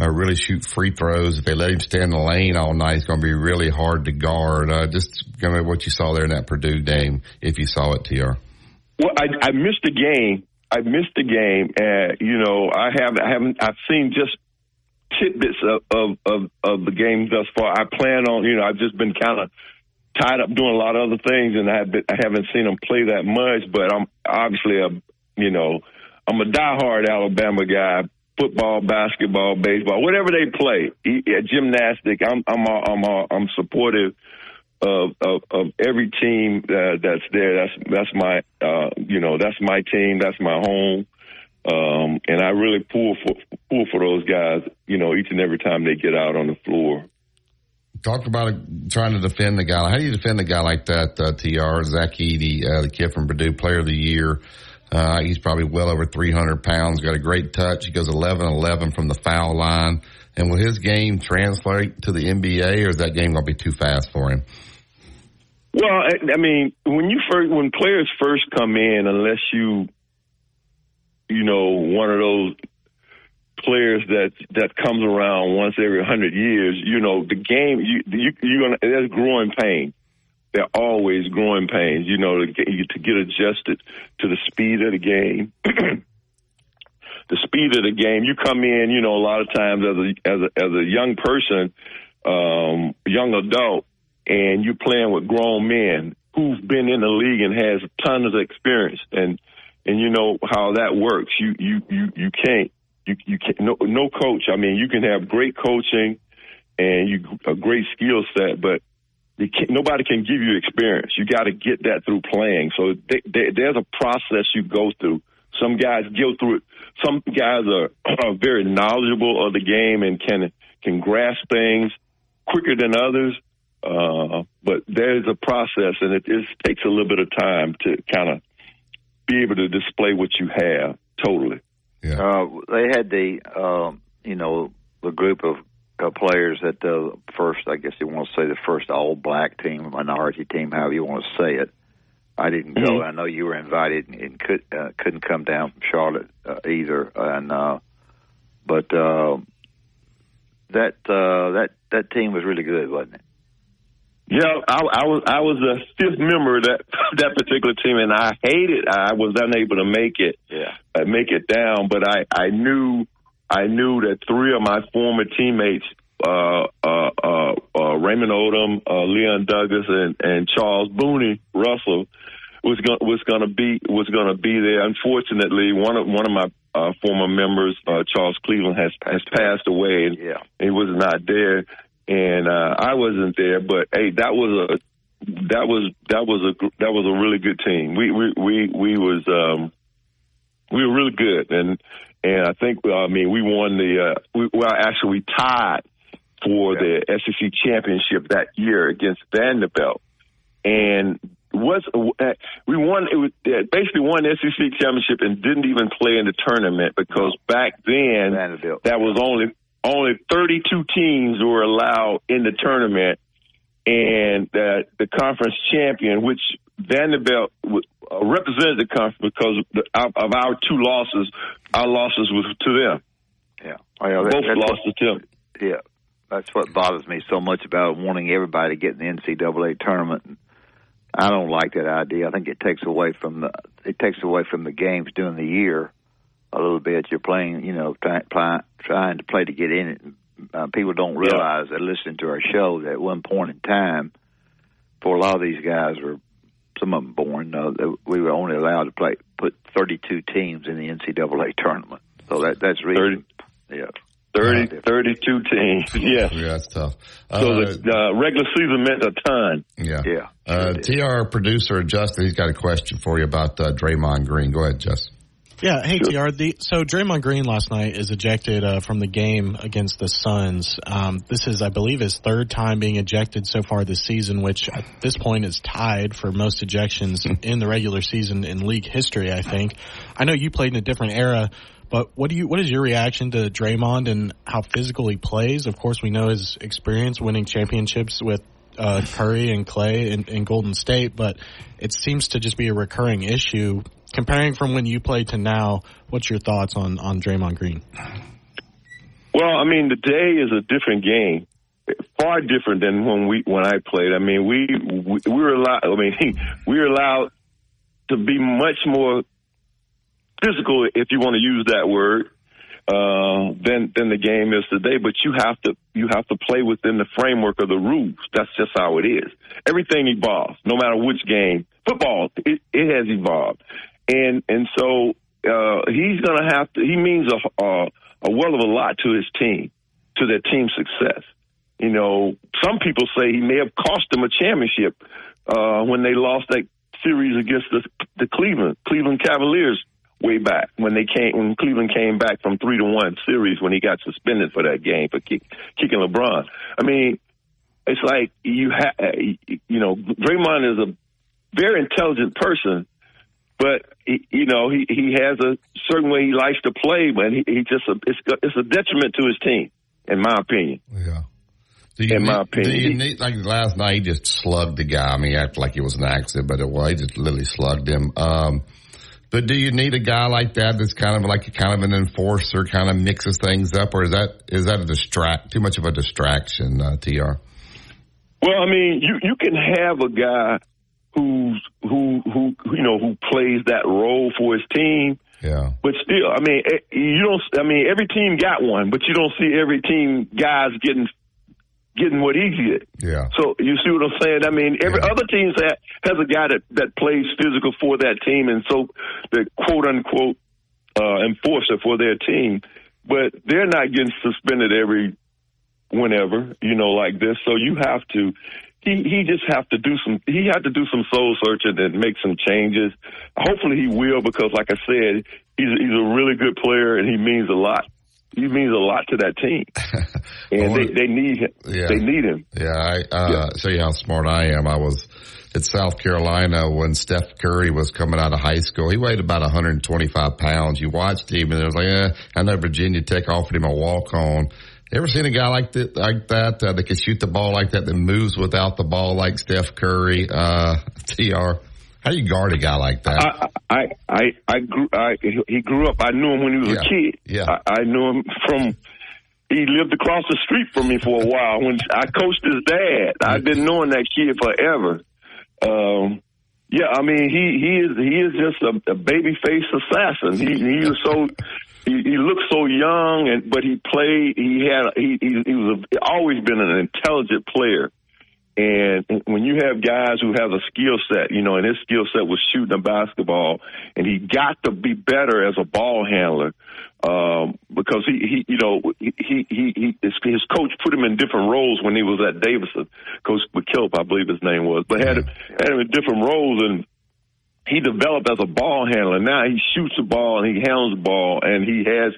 uh, really shoot free throws. If they let him stay in the lane all night, it's going to be really hard to guard. Uh, just kind of what you saw there in that Purdue game, if you saw it, Tr. Well, I, I missed the game. I missed the game, and you know, I have I haven't I've seen just tidbits of of of, of the game thus far. I plan on you know I've just been kind of tied up doing a lot of other things, and I have been, I haven't seen them play that much. But I'm obviously a you know I'm a diehard Alabama guy. Football, basketball, baseball, whatever they play, gymnastic. I'm I'm all, I'm all, I'm supportive of, of of every team uh, that's there. That's that's my uh, you know that's my team. That's my home, um, and I really pull for pull for those guys. You know, each and every time they get out on the floor. Talk about trying to defend the guy. How do you defend a guy like that, uh, TR? Zach Edey, uh, the kid from Purdue, player of the year. Uh, he's probably well over 300 pounds, got a great touch. He goes 11 11 from the foul line. And will his game translate to the NBA or is that game going to be too fast for him? Well, I, I mean, when you first when players first come in, unless you you know one of those players that that comes around once every hundred years, you know the game you you you're gonna there's growing pain. They're always growing pains, you know, to get, to get adjusted to the speed of the game. the speed of the game. You come in, you know, a lot of times as a as a as a young person, um, young adult, and you're playing with grown men. who've been in the league and has tons of experience and and you know how that works. You you you you can't you you can't no no coach. I mean, you can have great coaching and you a great skill set, but can't, nobody can give you experience. You got to get that through playing. So they, they, there's a process you go through. Some guys go through it. Some guys are, are very knowledgeable of the game and can can grasp things quicker than others. Uh, but there's a process, and it just takes a little bit of time to kind of be able to display what you have totally. Yeah. Uh, they had the, um, you know, the group of uh, players at the first, I guess you want to say the first all black team, minority team, however you want to say it. I didn't go. Mhm. I know you were invited and could uh, couldn't come down from Charlotte uh, either. And uh, but uh, that uh, that that team was really good, wasn't it? Yeah, I, I was I was a fifth member of that that particular team, and I hated I was unable to make it Yeah. uh, make it down. But I I knew I knew that three of my former teammates, uh, uh, uh, uh, Raymond Odom, uh, Leon Douglas, and and Charles Booney Russell was going was going to be was going to be there. Unfortunately, one of one of my uh, former members, uh, Charles Cleveland, has has passed away, and Yeah. he was not there, and uh, I wasn't there. But hey, that was a that was that was a that was a really good team. We we we we was um, we were really good, and and I think uh, I mean we won the uh, we, well actually we tied for the SEC championship that year against Vanderbilt, and was uh, we won it was uh, basically won the SEC championship and didn't even play in the tournament because back then Vanderbilt. that was only only 32 teams were allowed in the tournament, and uh, the conference champion, which Vanderbilt w- uh, represented the conference because of, the, of of our two losses, our losses was to them. Yeah. Oh, yeah, that- Both lost what- to them. Yeah, that's what bothers me so much about wanting everybody to get in the NCAA tournament. I don't like that idea. I think it takes away from the it takes away from the games during the year a little bit. You're playing, you know, try, try, trying to play to get in it. Uh, people don't realize that listening to our show that at one point in time, for a lot of these guys were some of them born, uh, that we were only allowed to play put 32 teams in the NCAA tournament. So that that's reason. Yeah. 30, 32 teams. Yes. Yeah, that's tough. So Uh, the uh, regular season meant a ton. yeah. Yeah. Uh, TR producer Justin, he's got a question for you about uh, Draymond Green. Go ahead, Justin. Yeah, hey TR. The, so Draymond Green last night is ejected uh, from the game against the Suns. Um, this is, I believe, his third time being ejected so far this season, which at this point is tied for most ejections in the regular season in league history. I think. I know you played in a different era, but what do you? What is your reaction to Draymond and how physical he plays? Of course, we know his experience winning championships with uh, Curry and Clay in, in Golden State, but it seems to just be a recurring issue. Comparing from when you played to now, what's your thoughts on on Draymond Green? Well, I mean, today is a different game, far different than when we when I played. I mean, we we, we were allowed. I mean, we were allowed to be much more physical, if you want to use that word, uh, than than the game is today. But you have to you have to play within the framework of the rules. That's just how it is. Everything evolves, no matter which game. Football, it, it has evolved, and and so uh, he's going to have to. He means a, a a well of a lot to his team, to their team success. You know, some people say he may have cost them a championship uh, when they lost that series against the, the Cleveland Cleveland Cavaliers way back when they came when Cleveland came back from three to one series when he got suspended for that game for kick, kicking LeBron. I mean, it's like you have you know Draymond is a very intelligent person, but he, you know he he has a certain way he likes to play, but he, he just a, it's it's a detriment to his team, in my opinion. Yeah. Do you in need, my opinion, Do you need, like last night, he just slugged the guy. I mean, he acted like it was an accident, but it was. He just literally slugged him. Um, but do you need a guy like that that's kind of like kind of an enforcer, kind of mixes things up, or is that is that a distract too much of a distraction, uh, Tr? Well, I mean, you you can have a guy who's who who you know who plays that role for his team. Yeah. But still, I mean, eh, you don't. I mean, every team got one, but you don't see every team guys getting getting what he get. Yeah. So you see what I'm saying? I mean, every Yeah. other teams ha has a guy that that plays physical for that team, and so the quote unquote uh, enforcer for their team, but they're not getting suspended every whenever you know like this. So you have to. He he just have to do some. He had to do some soul searching and make some changes. Hopefully he will because, like I said, he's he's a really good player and he means a lot. He means a lot to that team, and they they need him. Yeah. They need him. Yeah, I uh, show you how smart I am. I was at South Carolina when Steph Curry was coming out of high school. He weighed about 125 pounds. You watched him, and it was like, eh, I know Virginia Tech offered him a walk on. Ever seen a guy like that? Like that uh, that can shoot the ball like that, that moves without the ball like Steph Curry? Uh, Tr, how do you guard a guy like that? I I I I grew. I he grew up. I knew him when he was a kid. Yeah. I, I knew him from. He lived across the street from me for a while. When I coached his dad, I've been knowing that kid forever. Um, yeah, I mean he he is he is just a, a baby face assassin. He he was so he, he looked so young, and but he played. He had he he, he was a, always been an intelligent player. And when you have guys who have a skill set, you know, and his skill set was shooting a basketball, and he got to be better as a ball handler um, because he, he, you know, he, he, he, his, his coach put him in different roles when he was at Davidson. Coach McKillop, I believe his name was, but had, him- had him in different roles, and he developed as a ball handler. Now he shoots the ball and he handles the ball, and he has,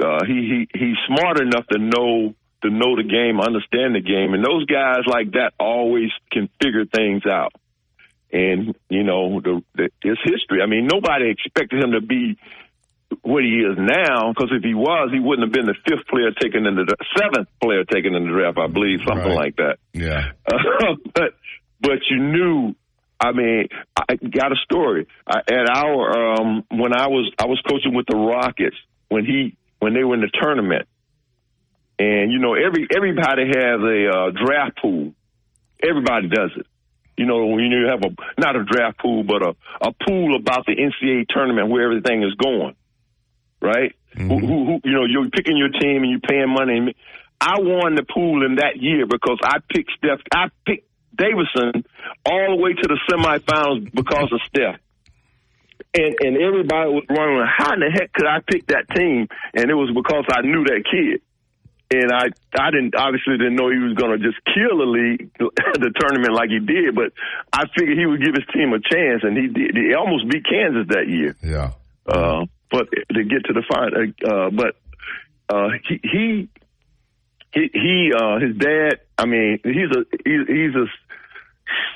uh, he, he, he's smart enough to know to know the game, understand the game, and those guys like that always can figure things out. And you know, the, the his history. I mean, nobody expected him to be what he is now, because if he was, he wouldn't have been the fifth player taken in the seventh player taken in the draft, I believe, something Right. like that. yeah. Uh, but but you knew. I mean, I got a story. I, at our um, when I was I was coaching with the Rockets when he when they were in the tournament, and you know every everybody has a uh, draft pool. Everybody does it. You know when you have a not a draft pool, but a a pool about the NCAA tournament where everything is going, right? Who, who, who you know you're picking your team and you're paying money. I won the pool in that year because I picked Steph. I picked Davidson all the way to the semifinals because of Steph. And and everybody was wondering how in the heck could I pick that team? And it was because I knew that kid. And I I didn't obviously didn't know he was going to just kill the league the tournament like he did, but I figured he would give his team a chance, and he did. He almost beat Kansas that year. Yeah. Uh, but to get to the final, uh, but uh, he he he, he uh, his dad. I mean, he's a he's, he's a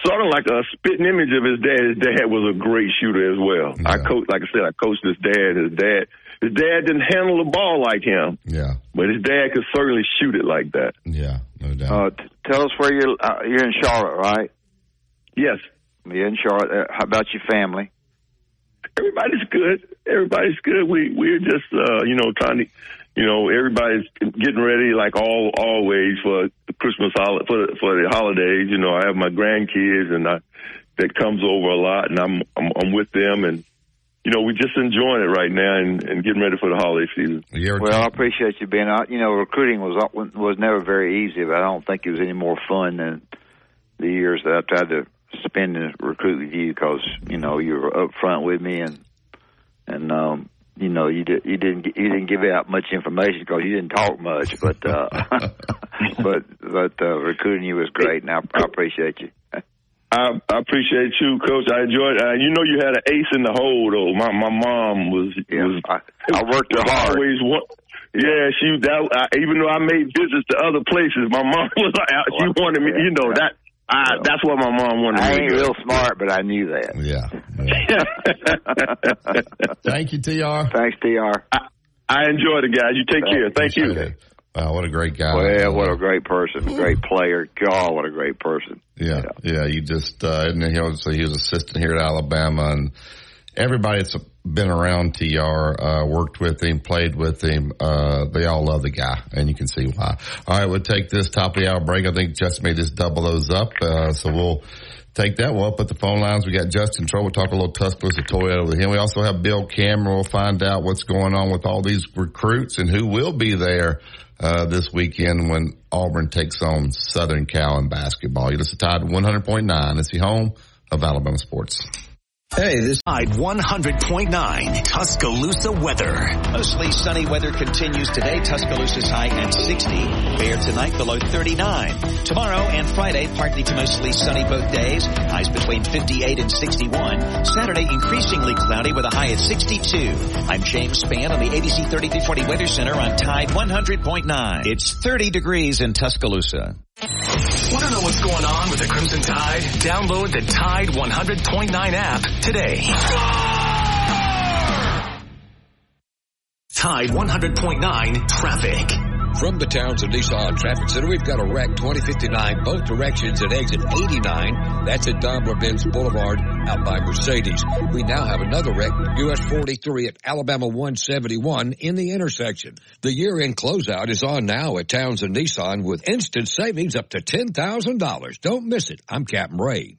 sort of like a spitting image of his dad. His dad was a great shooter as well. I coach, like I said, I coached his dad. His dad, his dad didn't handle the ball like him, Yeah. but his dad could certainly shoot it like that. Yeah. No doubt. Uh, t- tell us where you're. Uh, you're in Charlotte, right? Yes. You're in Charlotte. Uh, how about your family? Everybody's good. Everybody's good. We we're just uh, you know trying to, you know, everybody's getting ready like all always for the Christmas holiday for the, for the holidays. You know, I have my grandkids and I that comes over a lot, and I'm I'm, I'm with them, and you know, we're just enjoying it right now and, and getting ready for the holiday season. Well, I appreciate you being out. You know, recruiting was was never very easy, but I don't think it was any more fun than the years that I tried to spend and recruit with you because you know you were up front with me and and um, you know you did you didn't you didn't give out much information because you didn't talk much, but uh, but but uh, recruiting you was great, and I, I appreciate you. I, I appreciate you, Coach. I enjoyed. Uh, you know, you had an ace in the hole, though. My my mom was was. I, I worked was hard. Always one. Yeah, she that uh, even though I made visits to other places, my mom was like, she wanted me. You know that. I, that's what my mom wanted I me ain't to do. real smart, but I knew that. Yeah. Thank you, Tr. Thanks, Tr. I, I enjoyed it, guys. You take care. Thank you. Wow, what a great guy. Well, what a great person, great player. God, what a great person. Yeah, yeah. You just uh, and he was he was assistant here at Alabama, and everybody that's been around TR, uh, worked with him, played with him, uh, they all love the guy and you can see why. All right, we'll take this top of the hour break. I think Justin may just double those up. Uh, so we'll take that. We'll put the phone lines. We got Justin Troll. We'll talk a little Tuscaloosa Toyota with him. We also have Bill Cameron. We'll find out what's going on with all these recruits and who will be there. Uh, this weekend when Auburn takes on Southern Cal in basketball. You listen to Tide 100.9. It's the home of Alabama sports. Hey, this is Tide 100.9 Tuscaloosa weather. Mostly sunny weather continues today. Tuscaloosa's high at 60. Bear tonight below 39. Tomorrow and Friday, partly to mostly sunny both days. Highs between 58 and 61. Saturday, increasingly cloudy with a high at 62. I'm James Spann on the ABC 3340 Weather Center on Tide 100.9. It's 30 degrees in Tuscaloosa. Want to know what's going on with the Crimson Tide? Download the Tide 100.9 app today. Tide 100.9 traffic. From the Townsend Nissan Traffic Center, we've got a wreck 2059 both directions at exit 89. That's at Daimler-Benz Boulevard out by Mercedes. We now have another wreck, US 43 at Alabama 171 in the intersection. The year-end closeout is on now at Towns Townsend Nissan with instant savings up to $10,000. Don't miss it. I'm Captain Ray.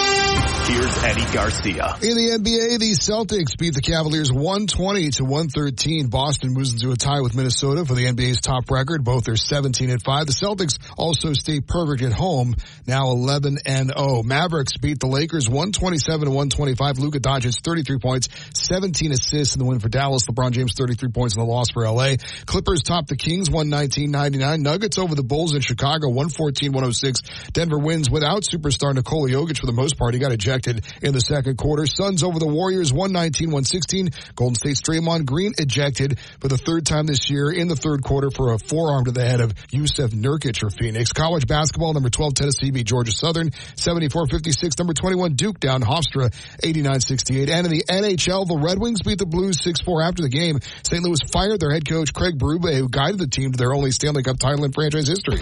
Here's Eddie Garcia. In the NBA, the Celtics beat the Cavaliers 120 to 113. Boston moves into a tie with Minnesota for the NBA's top record. Both are 17 and 5. The Celtics also stay perfect at home, now 11 and 0. Mavericks beat the Lakers 127 to 125. Luka Doncic 33 points, 17 assists in the win for Dallas. LeBron James 33 points in the loss for LA. Clippers top the Kings 119-99. Nuggets over the Bulls in Chicago 114-106. Denver wins without superstar Nikola Jokic for the most part. He got ejected in the second quarter. Suns over the Warriors 119-116. Golden State's Draymond Green ejected for the third time this year in the third quarter for a forearm to the head of Jusuf Nurkic for Phoenix. College basketball, number 12 Tennessee beat Georgia Southern 74-56. Number 21 Duke down Hofstra 89-68. And in the NHL, the Red Wings beat the Blues 6-4 after the game. St. Louis fired their head coach Craig Berube who guided the team to their only Stanley Cup title in franchise history.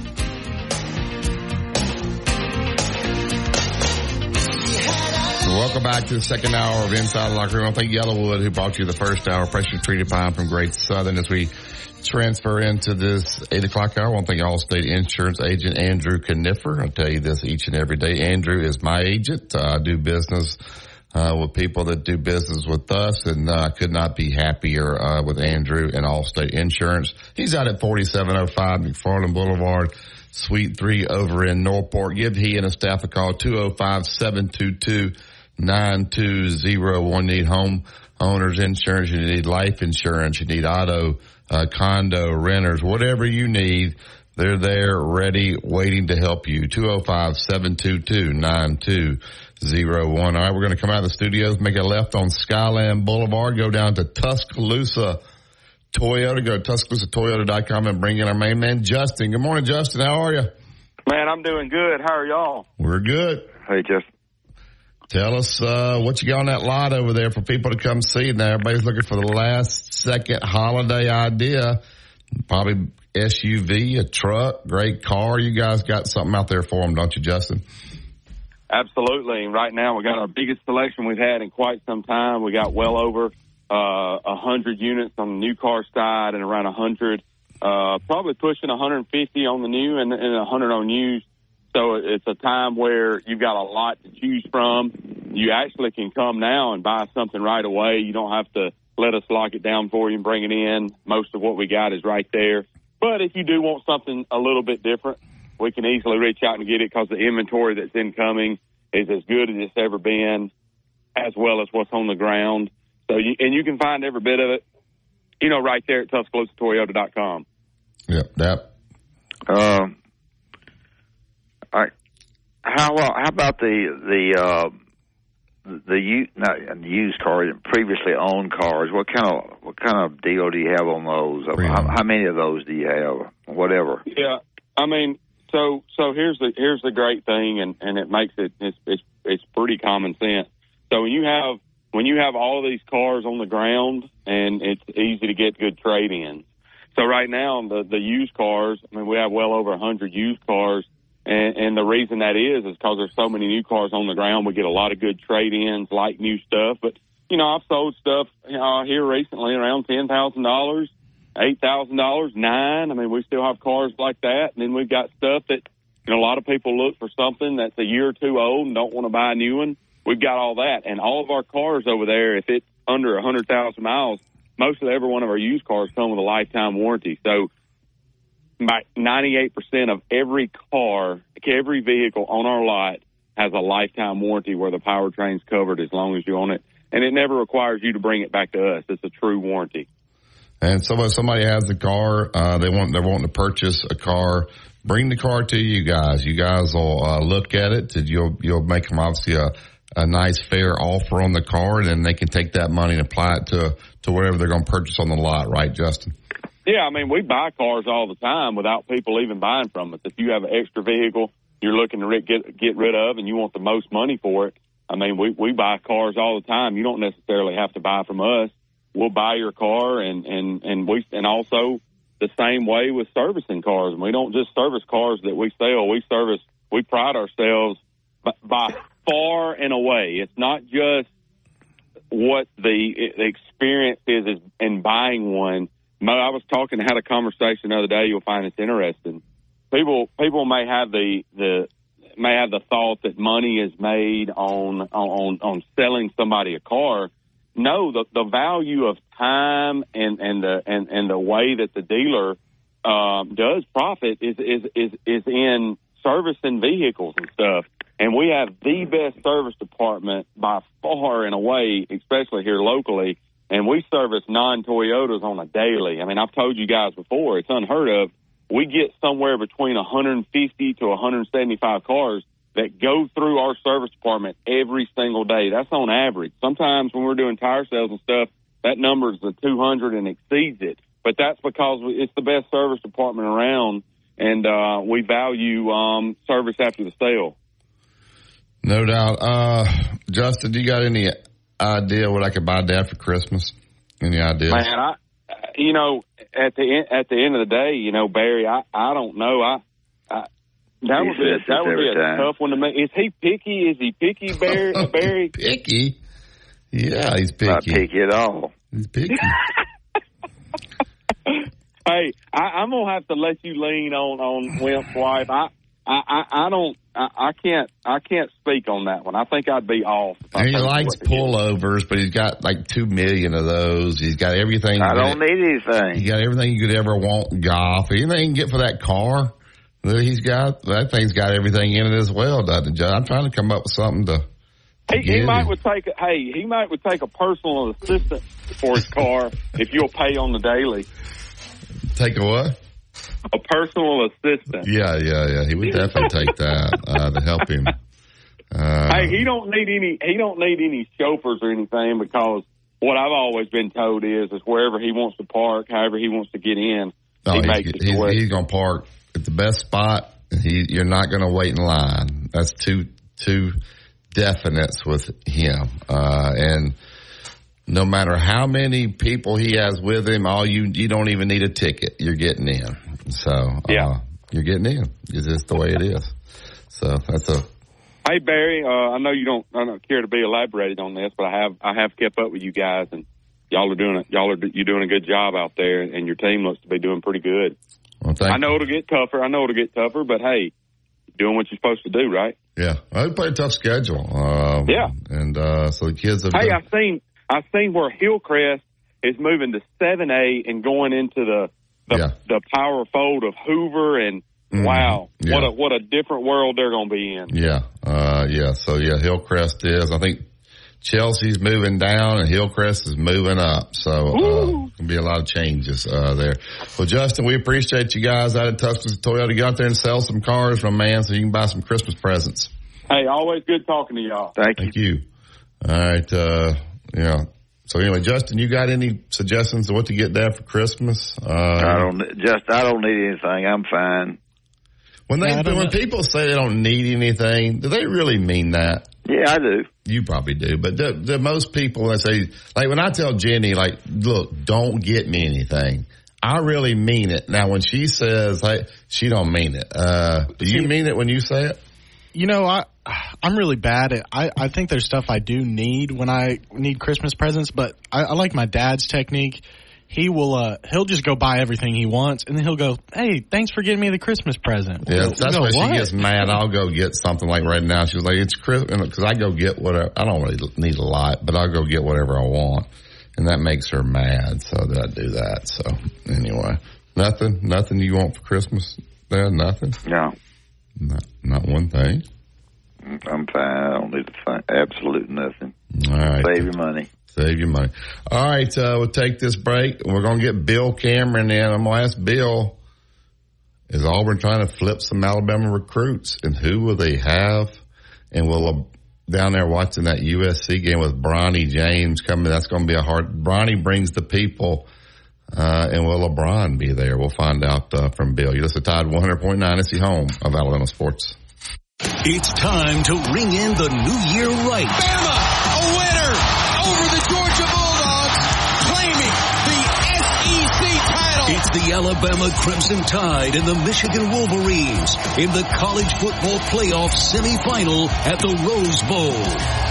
Welcome back to the second hour of Inside Locker Room. I think YellaWood, who brought you the first hour, pressure treated pine from Great Southern as we transfer into this eight o'clock hour. I want to thank Allstate Insurance agent Andrew Kniffer. I tell you this each and every day. Andrew is my agent. Uh, I do business uh, with people that do business with us, and uh, I could not be happier uh, with Andrew and Allstate Insurance. He's out at 4705 McFarland Boulevard. Suite 3 over in Northport. Give he and his staff a call, 205-722 9201. Need home owners insurance. You need life insurance. You need auto, uh, condo, renters, whatever you need. They're there, ready, waiting to help you. 205-722-9201. All right, we're going to come out of the studios, make a left on Skyland Boulevard, go down to Tuscaloosa Toyota. Go to TuscaloosaToyota.com and bring in our main man, Justin. Good morning, Justin. How are you? Man, I'm doing good. How are y'all? We're good. Hey, Justin. Tell us uh, what you got on that lot over there for people to come see. Now everybody's looking for the last second holiday idea. Probably SUV, a truck, great car. You guys got something out there for them, don't you, Justin? Absolutely. Right now, we got our biggest selection we've had in quite some time. We got well over uh, a uh, hundred units on the new car side and around a hundred, uh, probably pushing 150 on the new and, and 100 on used. So it's a time where you've got a lot to choose from. You actually can come now and buy something right away. You don't have to let us lock it down for you and bring it in. Most of what we got is right there. But if you do want something a little bit different, we can easily reach out and get it because the inventory that's incoming is as good as it's ever been, as well as what's on the ground. So you, and you can find every bit of it, you know, right there at TuscaloosaToyota.com. Yep, that. Um, I how uh, how about the the uh, the u- not used cars, and previously owned cars? What kind of what kind of deal do you have on those? How, how many of those do you have? Whatever. Yeah, I mean, so so here's the here's the great thing, and and it makes it it's it's it's pretty common sense. So when you have when you have all of these cars on the ground, and it's easy to get good trade ins. So right now, the the used cars, I mean, we have well over a hundred used cars, and, and the reason that is is because there's so many new cars on the ground. We get a lot of good trade ins, like new stuff. But you know, I've sold stuff uh, here recently around ten thousand dollars, eight thousand dollars, nine. I mean, we still have cars like that, and then we've got stuff that you know a lot of people look for something that's a year or two old and don't want to buy a new one. We've got all that, and all of our cars over there, if it's under a hundred thousand miles, most of every one of our used cars come with a lifetime warranty. So, my 98% of every car, every vehicle on our lot has a lifetime warranty where the powertrain's covered as long as you own it, and it never requires you to bring it back to us. It's a true warranty. And so if somebody has the car, uh, they want they're wanting to purchase a car. Bring the car to you guys. You guys will uh, look at it. You'll you'll make them obviously a, a nice fair offer on the car, and then they can take that money and apply it to to whatever they're going to purchase on the lot. Right, Justin? Yeah, I mean we buy cars all the time without people even buying from us. If you have an extra vehicle you're looking to get get rid of, and you want the most money for it, I mean we we buy cars all the time. You don't necessarily have to buy from us we'll buy your car and and and we and also the same way with servicing cars. We don't just service cars that we sell. We service. We pride ourselves by, by far and away. It's not just what the, experience is in buying one. I was talking, had a conversation the other day. You'll find it's interesting. People people may have the the may have the thought that money is made on on on selling somebody a car no, the the value of time and and the and and the way that the dealer um, does profit is is is is in servicing vehicles and stuff. And we have the best service department by far and away, especially here locally. And we service non Toyotas on a daily. I mean, I've told you guys before, it's unheard of. We get somewhere between 150 to 175 cars that go through our service department every single day. That's on average. Sometimes when we're doing tire sales and stuff, that number is the 200 and exceeds it. But that's because it's the best service department around, and uh, we value um, service after the sale. No doubt. Uh, Justin, do you got any idea what I could buy Dad for Christmas? Any idea? Man, I, you know, at the at the end of the day, you know, Barry, I I don't know. I, I that would be a, that would be a time. tough one to make. Is he picky? Is he picky, Barry? Barry? picky? Yeah, he's picky. Not picky at all. He's picky. hey, I, I'm gonna have to let you lean on on Wimp's wife. I I I, I don't. I, I can't. I can't speak on that one. I think I'd be off. And he likes what to get. pullovers, but he's got like two million of those. He's got everything. I don't could- need anything. He got everything you could ever want in golf. Anything you can get for that car that he's got, that thing's got everything in it as well, doesn't it? I'm trying to come up with something to. to He, he might him. would take a, hey he might would take a personal assistant for his car if you'll pay on the daily. take a what? A personal assistant. Yeah, yeah, yeah. He would definitely take that uh, to help him. Uh, Hey, he don't need any. He don't need any chauffeurs or anything because what I've always been told is is wherever he wants to park, however he wants to get in, no, he he's, makes it he's, he's going to park at the best spot. He, you're not going to wait in line. That's two two definites with him. Uh, and no matter how many people he has with him, all you you don't even need a ticket. You're getting in. So uh, Yeah. you're getting in. It's just the way it is. So that's a Hey Barry, uh, I know you don't, I don't care to be elaborated on this, but I have, I have kept up with you guys, and y'all are doing it. Y'all are you're doing a good job out there, and your team looks to be doing pretty good. well, I know it'll get tougher. I know it'll get tougher, but hey, doing what you're supposed to do, right? Yeah, they play a tough schedule. Um, Yeah. and uh, so the kids have. Hey, I've seen, I've seen where Hillcrest is moving to seven A and going into the the, Yeah. the power fold of Hoover, and Mhm. wow, Yeah. what a what a different world they're going to be in. yeah, uh, yeah. So yeah, Hillcrest is. I think Chelsea's moving down and Hillcrest is moving up. So uh, Ooh. Gonna be a lot of changes uh, there. Well, Justin, we appreciate you guys out at Tuscaloosa Toyota. Get out there and sell some cars, my man, so you can buy some Christmas presents. Hey, always good talking to y'all. Thank you. Thank you. All right. Uh, yeah. So anyway, Justin, you got any suggestions of what to get Dad for Christmas? Uh, I don't just I don't need anything. I'm fine. When they Yeah, when know. people say they don't need anything, do they really mean that? Yeah, I do. You probably do, but the, the most people that say like when I tell Jenny like, look, don't get me anything. I really mean it. Now when she says like she don't mean it. Uh, do you mean it when you say it? You know, I I'm really bad at. I I think there's stuff I do need when I need Christmas presents, but I, I like my dad's technique. He will uh he'll just go buy everything he wants, and then he'll go, "Hey, thanks for getting me the Christmas present." Yeah, We'll that's go, why she "What?" gets mad. I'll go get something like right now. She's like, it's Christmas because I go get whatever. I don't really need a lot, but I'll go get whatever I want, and that makes her mad. So that I do that. So anyway, nothing, nothing you want for Christmas? There, nothing. No, not, not one thing. I'm fine. I don't need to find absolute nothing. All right, Save your money. Save your money. All right, uh, we'll take this break. We're going to get Bill Cameron in. I'm going to ask Bill, is Auburn trying to flip some Alabama recruits? And who will they have? And we'll uh, down there watching that USC game with Bronny James coming, that's going to be a hard, Bronny brings the people. Uh, and will LeBron be there? We'll find out uh, from Bill. You listen to Tide 100.9. It's the home of Alabama sports. It's time to ring in the new year right. Bama, a winner over the Georgia Bulldogs, claiming the SEC title. It's the Alabama Crimson Tide and the Michigan Wolverines in the college football playoff semifinal at the Rose Bowl.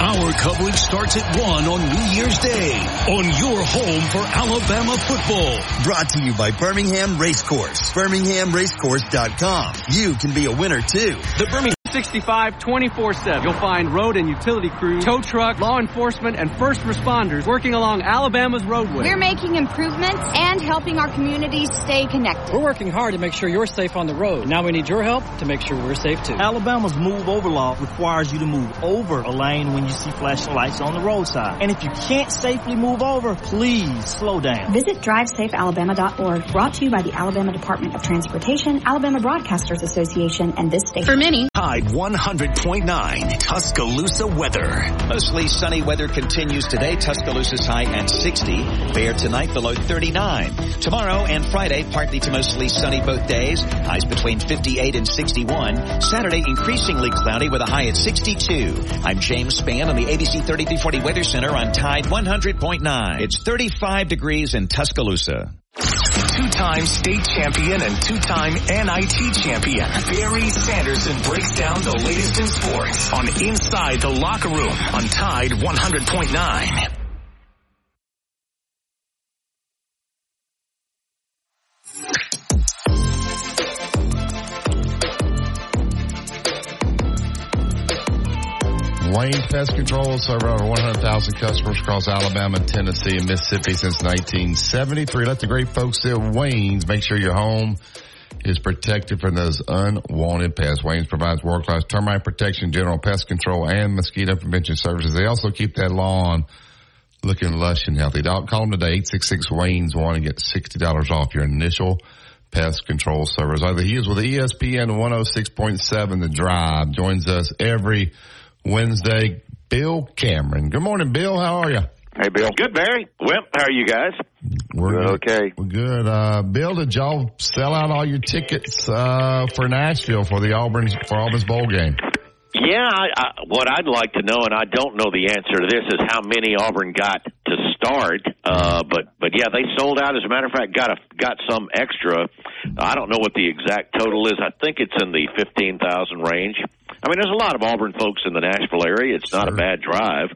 Our coverage starts at 1 on New Year's Day on your home for Alabama football. Brought to you by Birmingham Racecourse. BirminghamRacecourse.com. You can be a winner too. The Birmingham 65 24-7. You'll find road and utility crews, tow truck, law enforcement, and first responders working along Alabama's roadway. We're making improvements and helping our communities stay connected. We're working hard to make sure you're safe on the road. Now we need your help to make sure we're safe too. Alabama's move over law requires you to move over a lane when you see flashing lights on the roadside. And if you can't safely move over, please slow down. Visit DriveSafeAlabama.org. Brought to you by the Alabama Department of Transportation, Alabama Broadcasters Association, and this station. For many, Tide 100.9 Tuscaloosa weather. Mostly sunny weather continues today. Tuscaloosa's high at 60. Fair tonight, the low 39. Tomorrow and Friday, partly to mostly sunny both days. Highs between 58 and 61. Saturday, increasingly cloudy with a high at 62. I'm James Spann on the ABC 3340 Weather Center on Tide 100.9. It's 35 degrees in Tuscaloosa. Two-time state champion and two-time NIT champion Barry Sanderson breaks down the latest in sports on Inside the Locker Room on Tide 100.9. Wayne Pest Control has served over 100,000 customers across Alabama, Tennessee, and Mississippi since 1973. Let the great folks at Wayne's make sure your home is protected from those unwanted pests. Wayne's provides world-class termite protection, general pest control, and mosquito prevention services. They also keep that lawn looking lush and healthy. Call them today, 866 Wayne's 1 and get $60 off your initial pest control service. Either he is with ESPN 106.7 The Drive, joins us every Wednesday. Bill Cameron. Good morning, Bill. How are you? Hey, Bill. Good, Barry. Well, how are you guys? We're good. Okay. We're good. Uh, Bill, did y'all sell out all your tickets uh, for Nashville for the Auburn for Auburn's bowl game? Yeah, I, I, what I'd like to know, and I don't know the answer to this, is how many Auburn got to start. Uh, but but yeah, they sold out. As a matter of fact, got a got some extra. I don't know what the exact total is. I think it's in the fifteen thousand range. I mean, there's a lot of Auburn folks in the Nashville area. It's not a bad drive,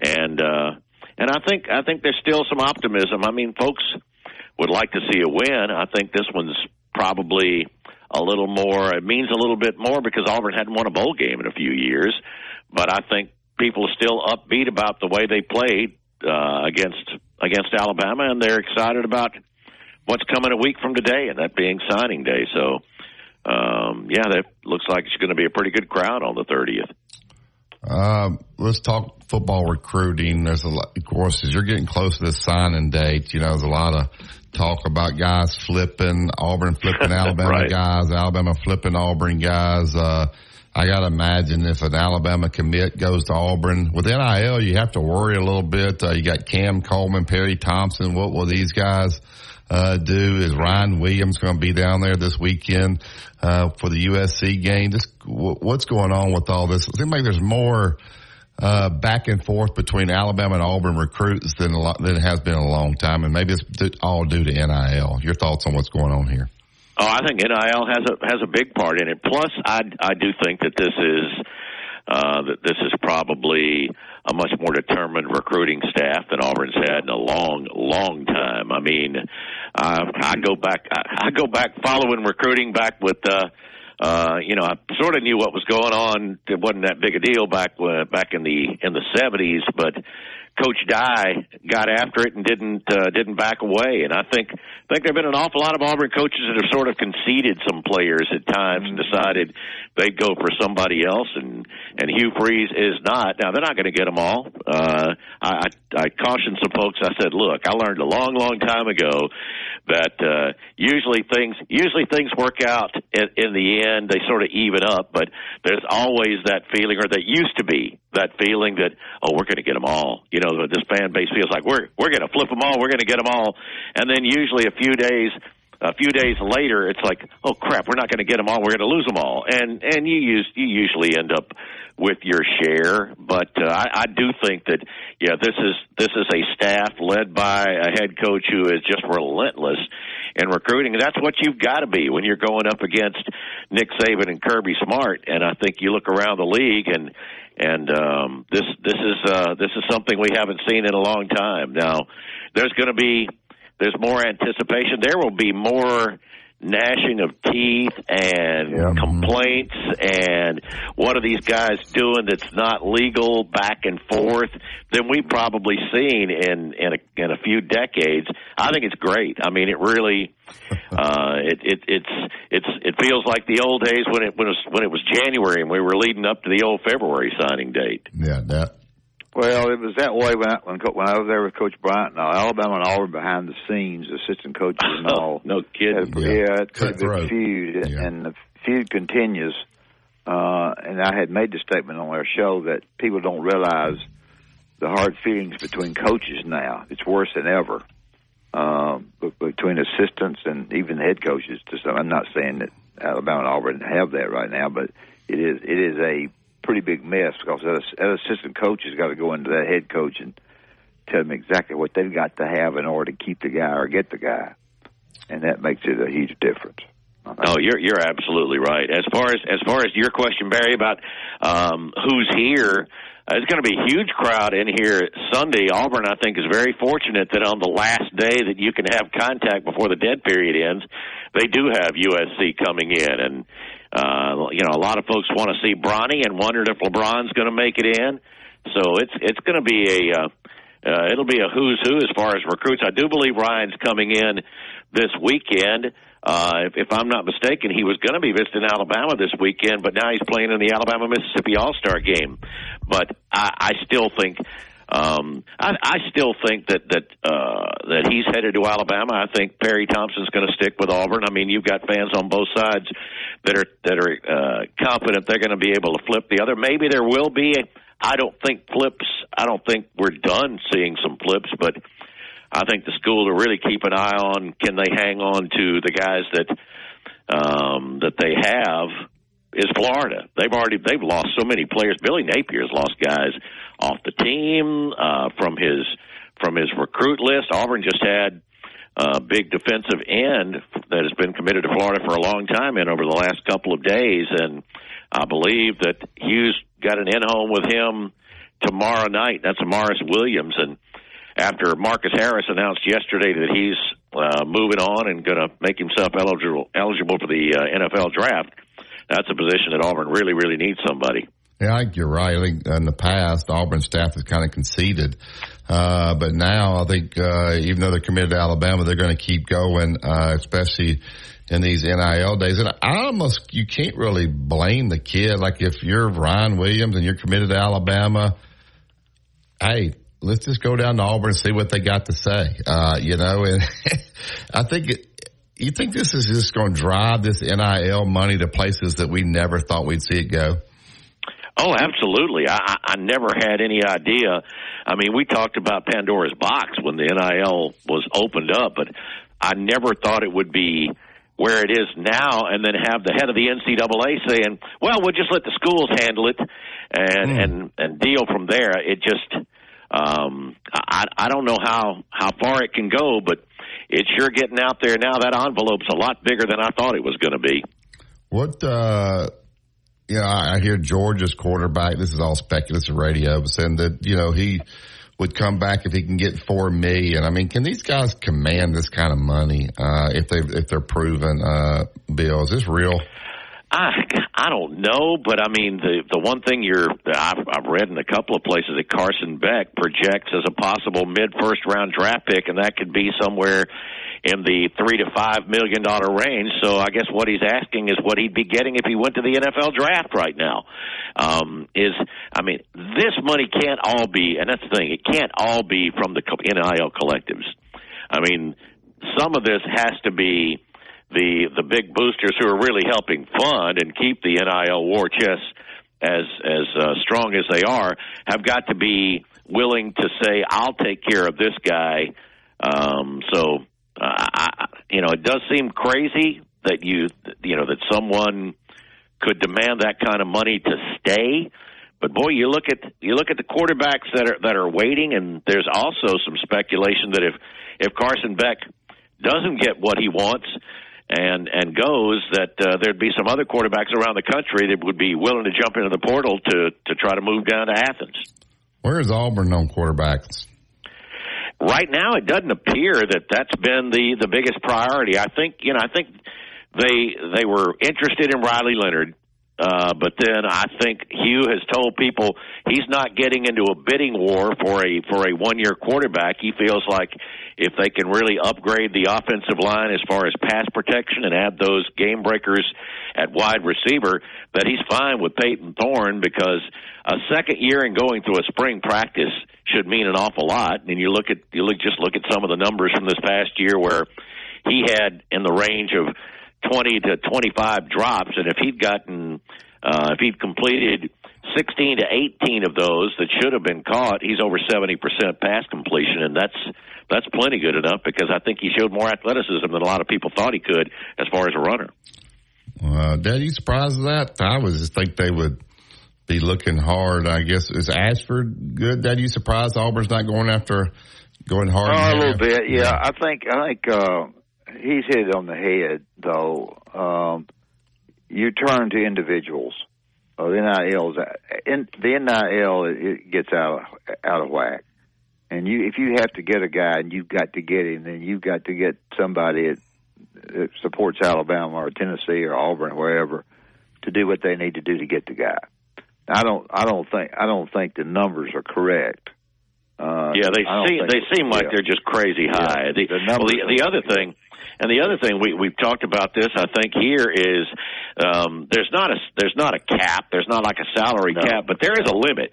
and uh, and I think I think there's still some optimism. I mean, folks would like to see a win. I think this one's probably a little more. It means a little bit more because Auburn hadn't won a bowl game in a few years, but I think people are still upbeat about the way they played uh, against against Alabama, and they're excited about what's coming a week from today, and that being signing day. So, um, yeah, that looks like it's going to be a pretty good crowd on the thirtieth. Um, let's talk football recruiting. There's a lot, of course, as you're getting close to this signing date, you know, there's a lot of talk about guys flipping, Auburn flipping Alabama Right. guys, Alabama flipping Auburn guys. Uh, I gotta imagine if an Alabama commit goes to Auburn with NIL, you have to worry a little bit. Uh, you got Cam Coleman, Perry Thompson. What will these guys uh, do? Is Ryan Williams going to be down there this weekend uh, for the USC game? Just w- what's going on with all this? It seems like there's more uh, back and forth between Alabama and Auburn recruits than lot, than it has been in a long time, and maybe it's all due to NIL. Your thoughts on what's going on here? Oh, I think NIL has a has a big part in it. Plus, I I do think that this is uh, that this is probably a much more determined recruiting staff than Auburn's had in a long, long time. I mean, uh, I go back, I, I go back following recruiting back with. Uh, uh, you know, I sort of knew what was going on. It wasn't that big a deal back uh, back in the in the seventies, but Coach Dye got after it and didn't uh, didn't back away. And I think I think there've been an awful lot of Auburn coaches that have sort of conceded some players at times and decided they'd go for somebody else. And and Hugh Freeze is not. Now they're not going to get them all. Uh, I, I I cautioned some folks. I said, look, I learned a long, long time ago that uh, usually things usually things work out in, in the end. They sort of even up, but there's always that feeling, or that used to be that feeling that oh, we're going to get them all. You know, this fan base feels like we're we're going to flip them all. We're going to get them all, and then usually a few days. A few days later, it's like, oh crap, we're not going to get them all. We're going to lose them all, and and you use you usually end up with your share. But uh, I, I do think that yeah, this is this is a staff led by a head coach who is just relentless in recruiting. That's what you've got to be when you're going up against Nick Saban and Kirby Smart. And I think you look around the league and and um, this this is uh, this is something we haven't seen in a long time. Now there's going to be there's more anticipation. There will be more gnashing of teeth and complaints and what are these guys doing that's not legal back and forth than we've probably seen in in a, in a few decades. I think it's great. I mean, it really uh, it, it it's it's it feels like the old days when it when it was, when it was January and we were leading up to the old February signing date. Yeah, that. Well, it was that way when I, when, Co- when I was there with Coach Bryant. Now, Alabama and Auburn behind the scenes, assistant coaches and all. no kidding. Had a- Yeah. Yeah, it's a big feud, and, and the feud continues. Uh, and I had made the statement on our show that people don't realize the hard feelings between coaches now. It's worse than ever. Um, but between assistants and even head coaches. To some, I'm not saying that Alabama and Auburn have that right now, but it is it is a pretty big mess because that, that assistant coach has got to go into that head coach and tell them exactly what they've got to have in order to keep the guy or get the guy, and that makes it a huge difference. Oh, you're you're absolutely right. As far as as far as your question, Barry, about um, who's here, uh, it's going to be a huge crowd in here Sunday. Auburn, I think, is very fortunate that on the last day that you can have contact before the dead period ends, they do have USC coming in, and uh, you know a lot of folks want to see Bronny and wondered if LeBron's going to make it in. So it's it's going to be a uh, uh, it'll be a who's who as far as recruits. I do believe Ryan's coming in this weekend. Uh, if, if I'm not mistaken, he was going to be visiting Alabama this weekend, but now he's playing in the Alabama Mississippi All Star game. But I, I still think. Um, I, I still think that that uh, that he's headed to Alabama. I think Perry Thompson's going to stick with Auburn. I mean, you've got fans on both sides that are that are uh, confident they're going to be able to flip the other. Maybe there will be. I don't think flips. I don't think we're done seeing some flips, but I think the school to really keep an eye on can they hang on to the guys that um, that they have is Florida. They've already they've lost so many players. Billy Napier's lost guys off the team uh, from his from his recruit list. Auburn just had a big defensive end that has been committed to Florida for a long time and over the last couple of days and I believe that Hugh's got an in home with him tomorrow night. That's Morris Williams and after Marcus Harris announced yesterday that he's uh, moving on and going to make himself eligible eligible for the uh, NFL draft, that's a position that Auburn really, really needs somebody. Yeah, I think you're right. I think in the past, Auburn staff has kind of conceded. Uh, but now I think, uh, even though they're committed to Alabama, they're going to keep going, uh, especially in these NIL days. And I almost, you can't really blame the kid. Like if you're Ryan Williams and you're committed to Alabama, hey, let's just go down to Auburn and see what they got to say. Uh, you know, and I think it, you think this is just going to drive this NIL money to places that we never thought we'd see it go? Oh, absolutely. I, I never had any idea. I mean, we talked about Pandora's box when the NIL was opened up, but I never thought it would be where it is now and then have the head of the NCAA saying, well, we'll just let the schools handle it and, mm. and, and deal from there. It just, um, I, I don't know how, how far it can go, but it's sure getting out there now. That envelope's a lot bigger than I thought it was going to be. What, uh, you know, I hear Georgia's quarterback. This is all speculative radio, saying that you know he would come back if he can get four million. I mean, can these guys command this kind of money uh, if they if they're proven? Uh, Bill, is this real? I I don't know, but I mean the the one thing you're I've, I've read in a couple of places that Carson Beck projects as a possible mid first round draft pick, and that could be somewhere in the three to five million dollar range. So I guess what he's asking is what he'd be getting if he went to the NFL draft right now. Um, is I mean this money can't all be, and that's the thing, it can't all be from the NIL collectives. I mean some of this has to be the the big boosters who are really helping fund and keep the NIL war chest as as uh, strong as they are have got to be willing to say I'll take care of this guy. Um, so I, you know, it does seem crazy that you, you know, that someone could demand that kind of money to stay. But boy, you look at you look at the quarterbacks that are that are waiting, and there's also some speculation that if if Carson Beck doesn't get what he wants and and goes, that uh, there'd be some other quarterbacks around the country that would be willing to jump into the portal to to try to move down to Athens. Where is Auburn on quarterbacks? Right now it doesn't appear that that's been the the biggest priority. I think you know I think they they were interested in Riley Leonard. Uh, but then I think Hugh has told people he's not getting into a bidding war for a for a one year quarterback. He feels like if they can really upgrade the offensive line as far as pass protection and add those game breakers at wide receiver, that he's fine with Payton Thorne because a second year and going through a spring practice should mean an awful lot. And you look at you look just look at some of the numbers from this past year where he had in the range of 20 to 25 drops, and if he'd gotten uh, if he'd completed 16 to 18 of those that should have been caught, he's over 70% pass completion, and that's that's plenty good enough because I think he showed more athleticism than a lot of people thought he could as far as a runner. Uh, Dad, you surprised at that? I was just think they would be looking hard. I guess is Ashford good? Dad, you surprised Auburn's not going after going hard? Oh, a little bit, yeah. I think I think uh, he's hit it on the head though. Um, you turn to individuals. Uh, the NIL in, the NIL it gets out of, out of whack, and you if you have to get a guy and you've got to get him, then you've got to get somebody that, that supports Alabama or Tennessee or Auburn or wherever to do what they need to do to get the guy. I don't I don't think I don't think the numbers are correct. Uh, yeah, they seem they seem like yeah. they're just crazy high. Yeah, the, the, well, the, the other thing and the other thing we we've talked about this, I think here is um, there's not a there's not a cap, there's not like a salary no. cap, but there is a limit.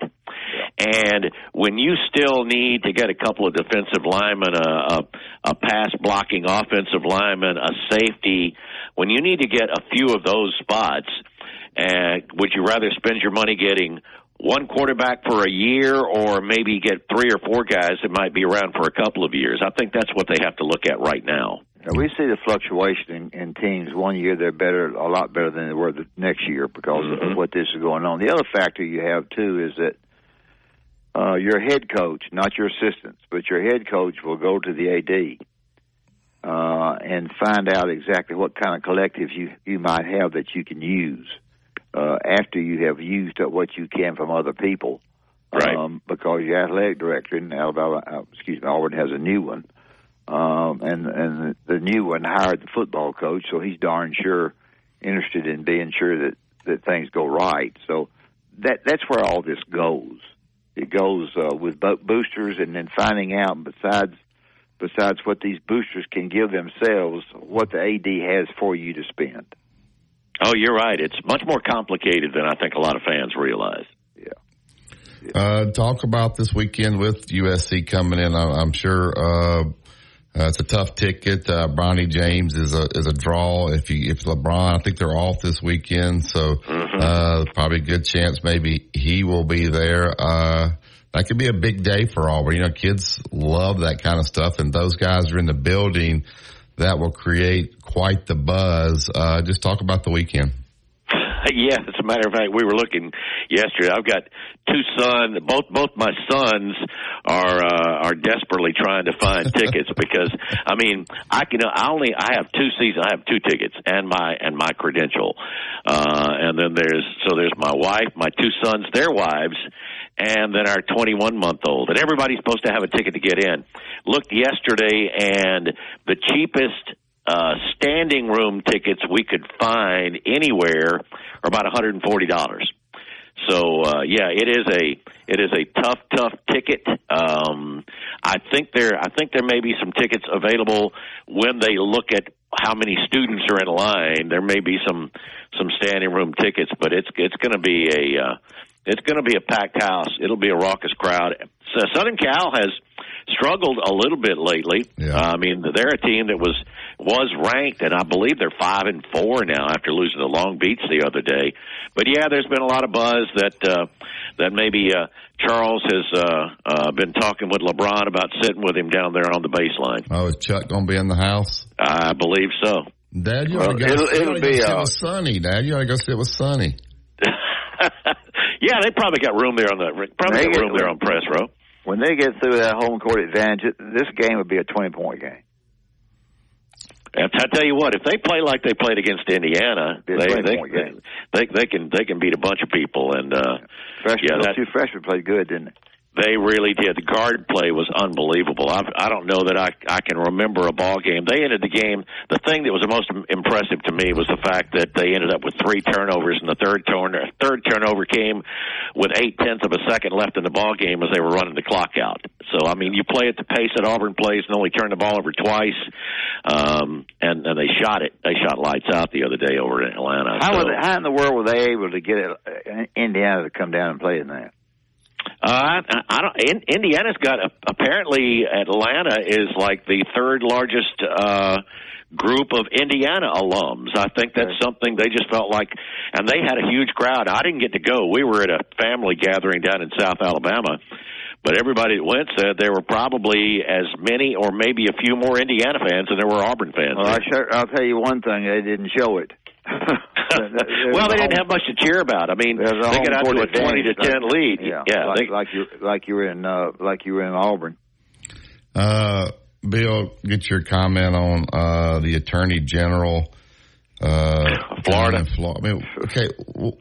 And when you still need to get a couple of defensive linemen, a, a, a pass blocking offensive lineman, a safety, when you need to get a few of those spots, and would you rather spend your money getting one quarterback for a year or maybe get three or four guys that might be around for a couple of years? I think that's what they have to look at right now. We see the fluctuation in, in teams. One year they're better, a lot better than they were the next year because mm-hmm. of what this is going on. The other factor you have too is that uh, your head coach, not your assistants, but your head coach will go to the AD uh, and find out exactly what kind of collective you you might have that you can use uh, after you have used up what you can from other people. Right. Um, because your athletic director in Alabama, uh, excuse me, Auburn has a new one um, and and the new one hired the football coach, so he's darn sure interested in being sure that that things go right. So that that's where all this goes. It goes uh, with boosters, and then finding out besides besides what these boosters can give themselves, what the AD has for you to spend. Oh, you're right. It's much more complicated than I think a lot of fans realize. Uh, talk about this weekend with USC coming in. I, I'm sure uh, uh, it's a tough ticket. Uh, Bronny James is a is a draw. If you if LeBron, I think they're off this weekend, so uh, probably a good chance maybe he will be there. Uh, that could be a big day for Auburn. You know, kids love that kind of stuff, and those guys are in the building. That will create quite the buzz. Uh, just talk about the weekend. yeah, as a matter of fact, we were looking yesterday. I've got two sons. Both both my sons are uh, are desperately trying to find tickets because I mean I can I only I have two seasons. I have two tickets and my and my credential, uh, and then there's so there's my wife, my two sons, their wives. And then our 21 month old, and everybody's supposed to have a ticket to get in. Looked yesterday, and the cheapest uh, standing room tickets we could find anywhere are about $140. So uh, yeah, it is a it is a tough tough ticket. Um, I think there I think there may be some tickets available when they look at how many students are in line. There may be some some standing room tickets, but it's it's going to be a uh, it's going to be a packed house. It'll be a raucous crowd. So Southern Cal has struggled a little bit lately. Yeah. Uh, I mean, they're a team that was was ranked, and I believe they're five and four now after losing to Long Beach the other day. But yeah, there's been a lot of buzz that uh, that maybe uh, Charles has uh, uh, been talking with LeBron about sitting with him down there on the baseline. Oh, is Chuck going to be in the house? I believe so. Dad, you Well, ought to go, it'll- you it'll ought to go sit uh, with Sonny. Dad, you ought to go sit with Sonny. yeah, they probably got room there on the probably got room there on press row. When they get through that home court advantage, this game would be a 20 point game. And I tell you what, if they play like they played against Indiana, they they, they they they can they can beat a bunch of people. And uh, Freshmen, yeah, those that, two freshmen played good, didn't they? They really did. The guard play was unbelievable. I, I don't know that I I can remember a ball game. They ended the game. The thing that was the most impressive to me was the fact that they ended up with three turnovers, and the third turn third turnover came with eight tenths of a second left in the ball game as they were running the clock out. So I mean, you play at the pace that Auburn plays and only turn the ball over twice, um, and and they shot it. They shot lights out the other day over in Atlanta. How, so, they, how in the world were they able to get it, uh, Indiana to come down and play in that? Uh, I, I don't. In, Indiana's got a, apparently Atlanta is like the third largest uh, group of Indiana alums. I think that's something they just felt like, and they had a huge crowd. I didn't get to go. We were at a family gathering down in South Alabama. But everybody that went said there were probably as many, or maybe a few more Indiana fans than there were Auburn fans. Well, I sure, I'll tell you one thing: they didn't show it. Well, they didn't have much to cheer about. I mean, they There's got out to a twenty to ten like- lead. Yeah, yeah like, they, like you like you were in uh, like you were in Auburn. Uh, Bill, get your comment on uh, the Attorney General. Uh, Florida. Florida. I mean, okay,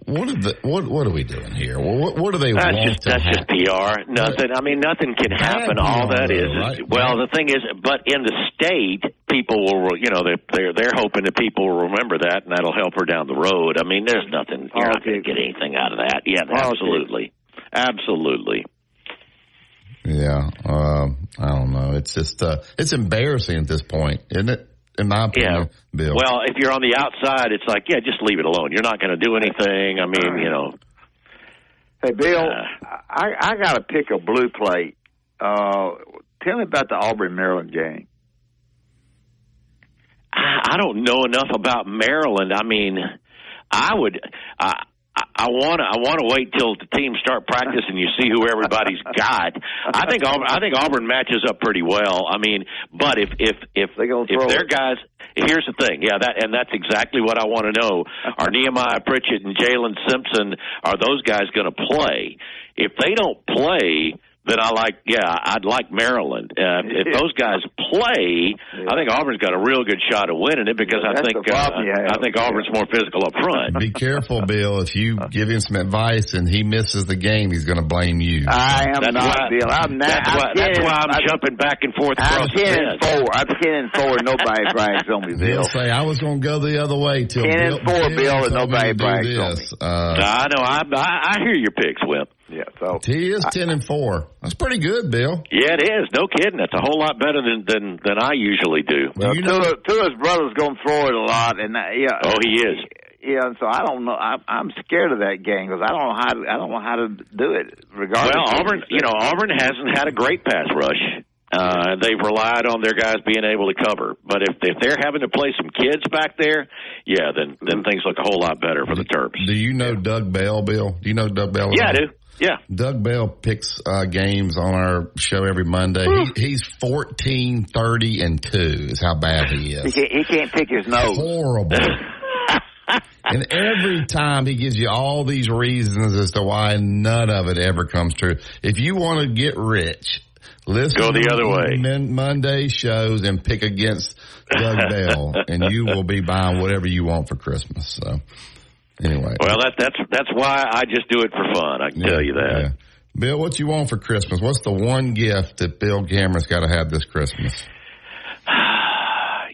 what are the what what are we doing here? What what do they That's want just to that's happen? just PR. Nothing. I mean, nothing can happen. All that is, is well, the thing is, but in the state, people will, you know, they're they're, they're hoping that people will remember that, and that'll help her down the road. I mean, there's nothing. You're not going to get anything out of that. Yeah, absolutely, absolutely. Yeah, um, I don't know. It's just uh, it's embarrassing at this point, isn't it? In my opinion, Bill. Well, if you're on the outside, it's like, yeah, just leave it alone. You're not going to do anything. I mean, you know. Hey, Bill, I I got to pick a blue plate. Uh, tell me about the Auburn Maryland game. I I don't know enough about Maryland. I mean, I would. I I want to. I want to wait till the teams start practicing. You see who everybody's got. I think Auburn. I think Auburn matches up pretty well. I mean, but if if if they if their guys. Here's the thing, yeah, that and that's exactly what I want to know. Are Nehemiah Pritchett and Jalen Simpson are those guys going to play? If they don't play, then I like, yeah, I'd like Maryland. Uh, if those guys play, I think Auburn's got a real good shot of winning it because I think uh, problem. I think Auburn's more physical up front. Be careful, Bill. If you give him some advice and he misses the game, he's going to blame you. I am That's not, why- Bill. I'm not. That's I'm why, that's why I'm, I'm, jumping back and forth I'm across the ten and four. I'm ten and four. Nobody brags on me, Bill. He'll say, I was going to go the other way till Ten Bill, and four, Bill, and nobody to do brags on this. Uh, I know. I, I I hear your picks, Wimp. Yeah, so He is ten and four. That's pretty good, Bill. Yeah, it is. No kidding. That's a whole lot better than than, than I usually do. Well, Tua, Tua's brother's going to throw it a lot, and uh, yeah. Oh, he is. Yeah, and so I don't know. I, I'm scared of that game because I don't know how to, I don't know how to do it. Regardless, Well, Auburn, you know, Auburn hasn't had a great pass rush. Uh, they've relied on their guys being able to cover. But if if they're having to play some kids back there, yeah, then then things look a whole lot better for the Terps. Do you know Doug Bell, Bill? Do you know Doug Bell? Yeah, I do. Yeah. Doug Bell picks uh, games on our show every Monday. He, he's 14, 30, and 2 is how bad he he is. can't, he can't pick his nose. Horrible. and every time he gives you all these reasons as to why none of it ever comes true. If you want to get rich, listen Go the to other way. Monday shows and pick against Doug Bell, and you will be buying whatever you want for Christmas. So, anyway. Well, that that's that's why I just do it for fun. I can tell you that. Yeah. Bill, what you want for Christmas? What's the one gift that Bill Cameron's got to have this Christmas?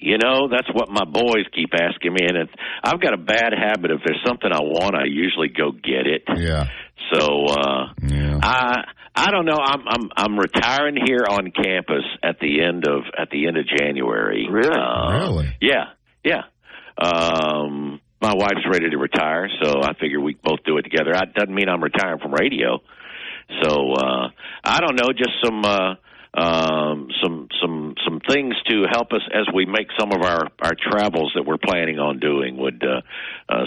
You know, that's what my boys keep asking me, and it's, I've got a bad habit. If there's something I want, I usually go get it. Yeah. So uh, yeah. I I don't know. I'm I'm I'm retiring here on campus at the end of at the end of January. Really? Uh, really? Yeah, yeah. Um, my wife's ready to retire, so I figure we both do it together. That doesn't mean I'm retiring from radio. So uh, I don't know, just some uh, um, some some some things to help us as we make some of our our travels that we're planning on doing. Would uh, uh,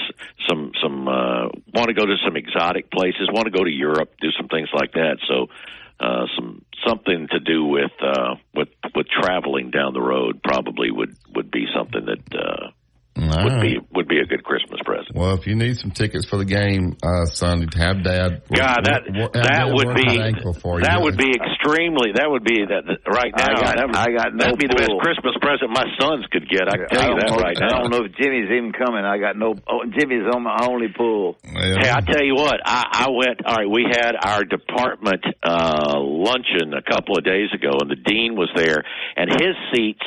some some uh, want to go to some exotic places? Want to go to Europe? Do some things like that. So. Uh, some something to do with uh, with with traveling down the road probably would would be something that uh, All would right. be would be a good Christmas present. Well, if you need some tickets for the game uh, Sunday, have Dad. work- God, that work- have that Dad would work be that you. would be extremely that would be that that- right now. I got- that would, I got no that'd be the best. Christmas present my sons could get. I can I tell you that know, right I now. I don't know if Jimmy's even coming. I got no. Oh, Jimmy's on my only pool. Hey, I tell you what, I, I went. All right, we had our department uh, luncheon a couple of days ago, and the dean was there, and his seats.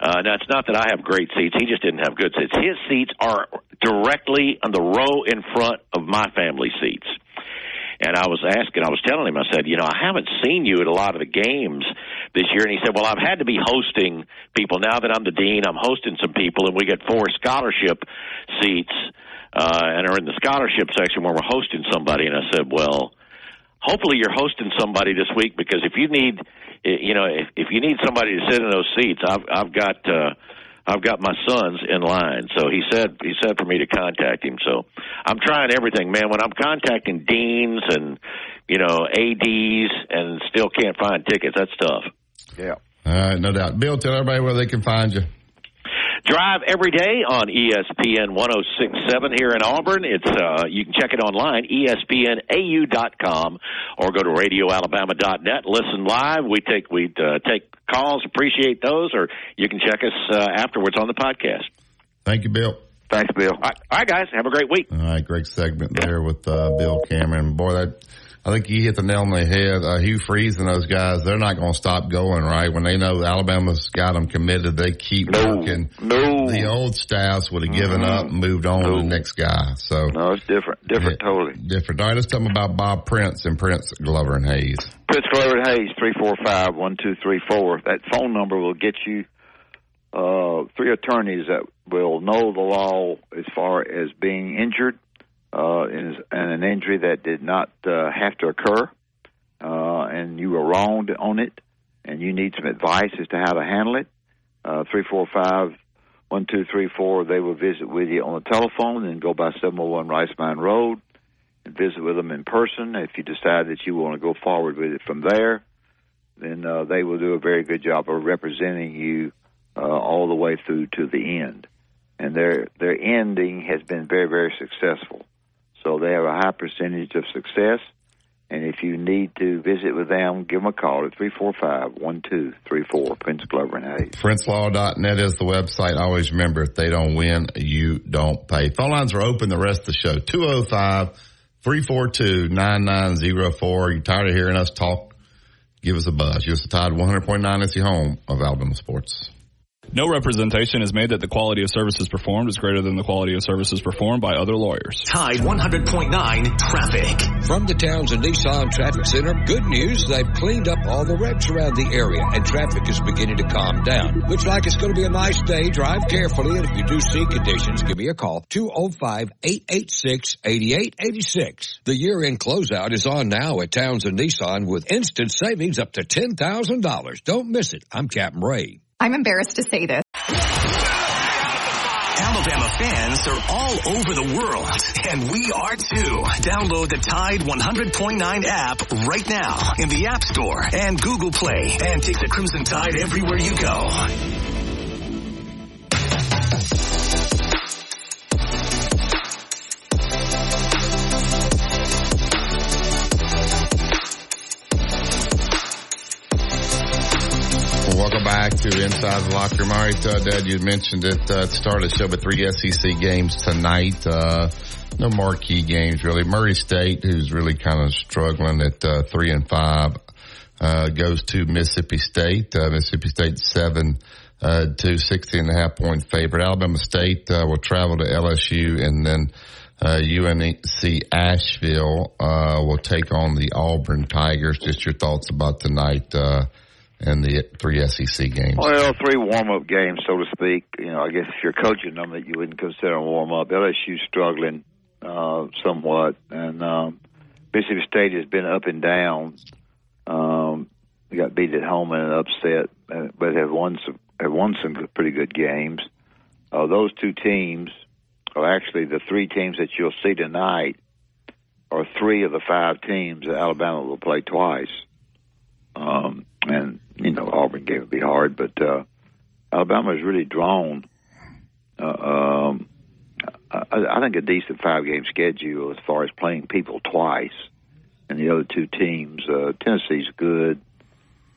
Uh, now it's not that I have great seats; he just didn't have good seats. His seats are directly on the row in front of my family seats. And I was asking, I was telling him, I said, you know, I haven't seen you at a lot of the games this year. And he said, well, I've had to be hosting people. Now that I'm the dean, I'm hosting some people, and we get four scholarship seats, uh, and are in the scholarship section where we're hosting somebody. And I said, well, hopefully you're hosting somebody this week because if you need, you know, if, if you need somebody to sit in those seats, I've, I've got, uh, I've got my sons in line. So he said he said for me to contact him. So I'm trying everything, man. When I'm contacting deans and you know ads and still can't find tickets, that's tough. Yeah. All right, no doubt. Bill, tell everybody where they can find you. Drive every day on ESPN 1067 here in Auburn. It's uh, you can check it online espnau.com or go to radioalabama.net. Listen live. We take we uh, take calls, appreciate those, or you can check us uh, afterwards on the podcast. Thank you, Bill. Thanks, Bill. All right, all right, guys, have a great week. All right, great segment there with uh, Bill Cameron. Boy, that I think you hit the nail on the head. Uh, Hugh Freeze and those guys, they're not going to stop going, right? When they know Alabama's got them committed, they keep working. No. The old staffs would have given up and moved on to the next guy. So No, it's different. Different, totally. different. All right, let's tell them about Bob Prince and Prince Glover and Hayes. Prince Glover and Hayes, three four five one two three four. That phone number will get you uh, three attorneys that will know the law as far as being injured uh, and, an injury that did not uh, have to occur, uh, and you were wronged on it, and you need some advice as to how to handle it. Uh, three four five one two three four. They will visit with you on the telephone and go by seven hundred one Rice Mine Road and visit with them in person. If you decide that you want to go forward with it from there, then uh, they will do a very good job of representing you uh, all the way through to the end. And their their ending has been very very successful. So they have a high percentage of success. And if you need to visit with them, give them a call at three four five one two three four Prince Glover and Hayes. PrinceLaw.net is the website. Always remember, if they don't win, you don't pay. Phone lines are open the rest of the show. 205 342 9904. You tired of hearing us talk? Give us a buzz. Us a Tide 100.9 is the home of Alabama Sports. No representation is made that the quality of services performed is greater than the quality of services performed by other lawyers. Tide 100.9 traffic. From the Towns Townsend Nissan Traffic Center, good news, they've cleaned up all the wrecks around the area and traffic is beginning to calm down. Looks like it's going to be a nice day. Drive carefully and if you do see conditions, give me a call. 205-886-8886. The year-end closeout is on now at Towns Townsend Nissan with instant savings up to $10,000. Don't miss it. I'm Captain Ray. I'm embarrassed to say this. Alabama fans are all over the world, and we are too. Download the Tide 100.9 app right now in the App Store and Google Play, and take the Crimson Tide everywhere you go. Back to Inside the Locker. All right, uh, Dad, you mentioned it uh, at the start of the show, but three SEC games tonight. Uh, no marquee games really. Murray State, who's really kind of struggling at uh, three and five, uh, goes to Mississippi State. Uh, Mississippi State seven uh, to 16 and a half point favorite. Alabama State will travel to LSU and then UNC Asheville will take on the Auburn Tigers. Just your thoughts about tonight and the three SEC games. Well, three warm-up games, so to speak. You know, I guess if you're coaching them, that you wouldn't consider a warm-up. LSU's struggling uh, somewhat, and um, Mississippi State has been up and down. Um, they got beat at home in an upset, but have won some have won some pretty good games. Uh, those two teams are actually the three teams that you'll see tonight. Are three of the five teams that Alabama will play twice. Um, and you know Auburn game would be hard, but uh, Alabama is really drawn. Uh, um, I, I think a decent five game schedule as far as playing people twice, and the other two teams. Uh, Tennessee's good.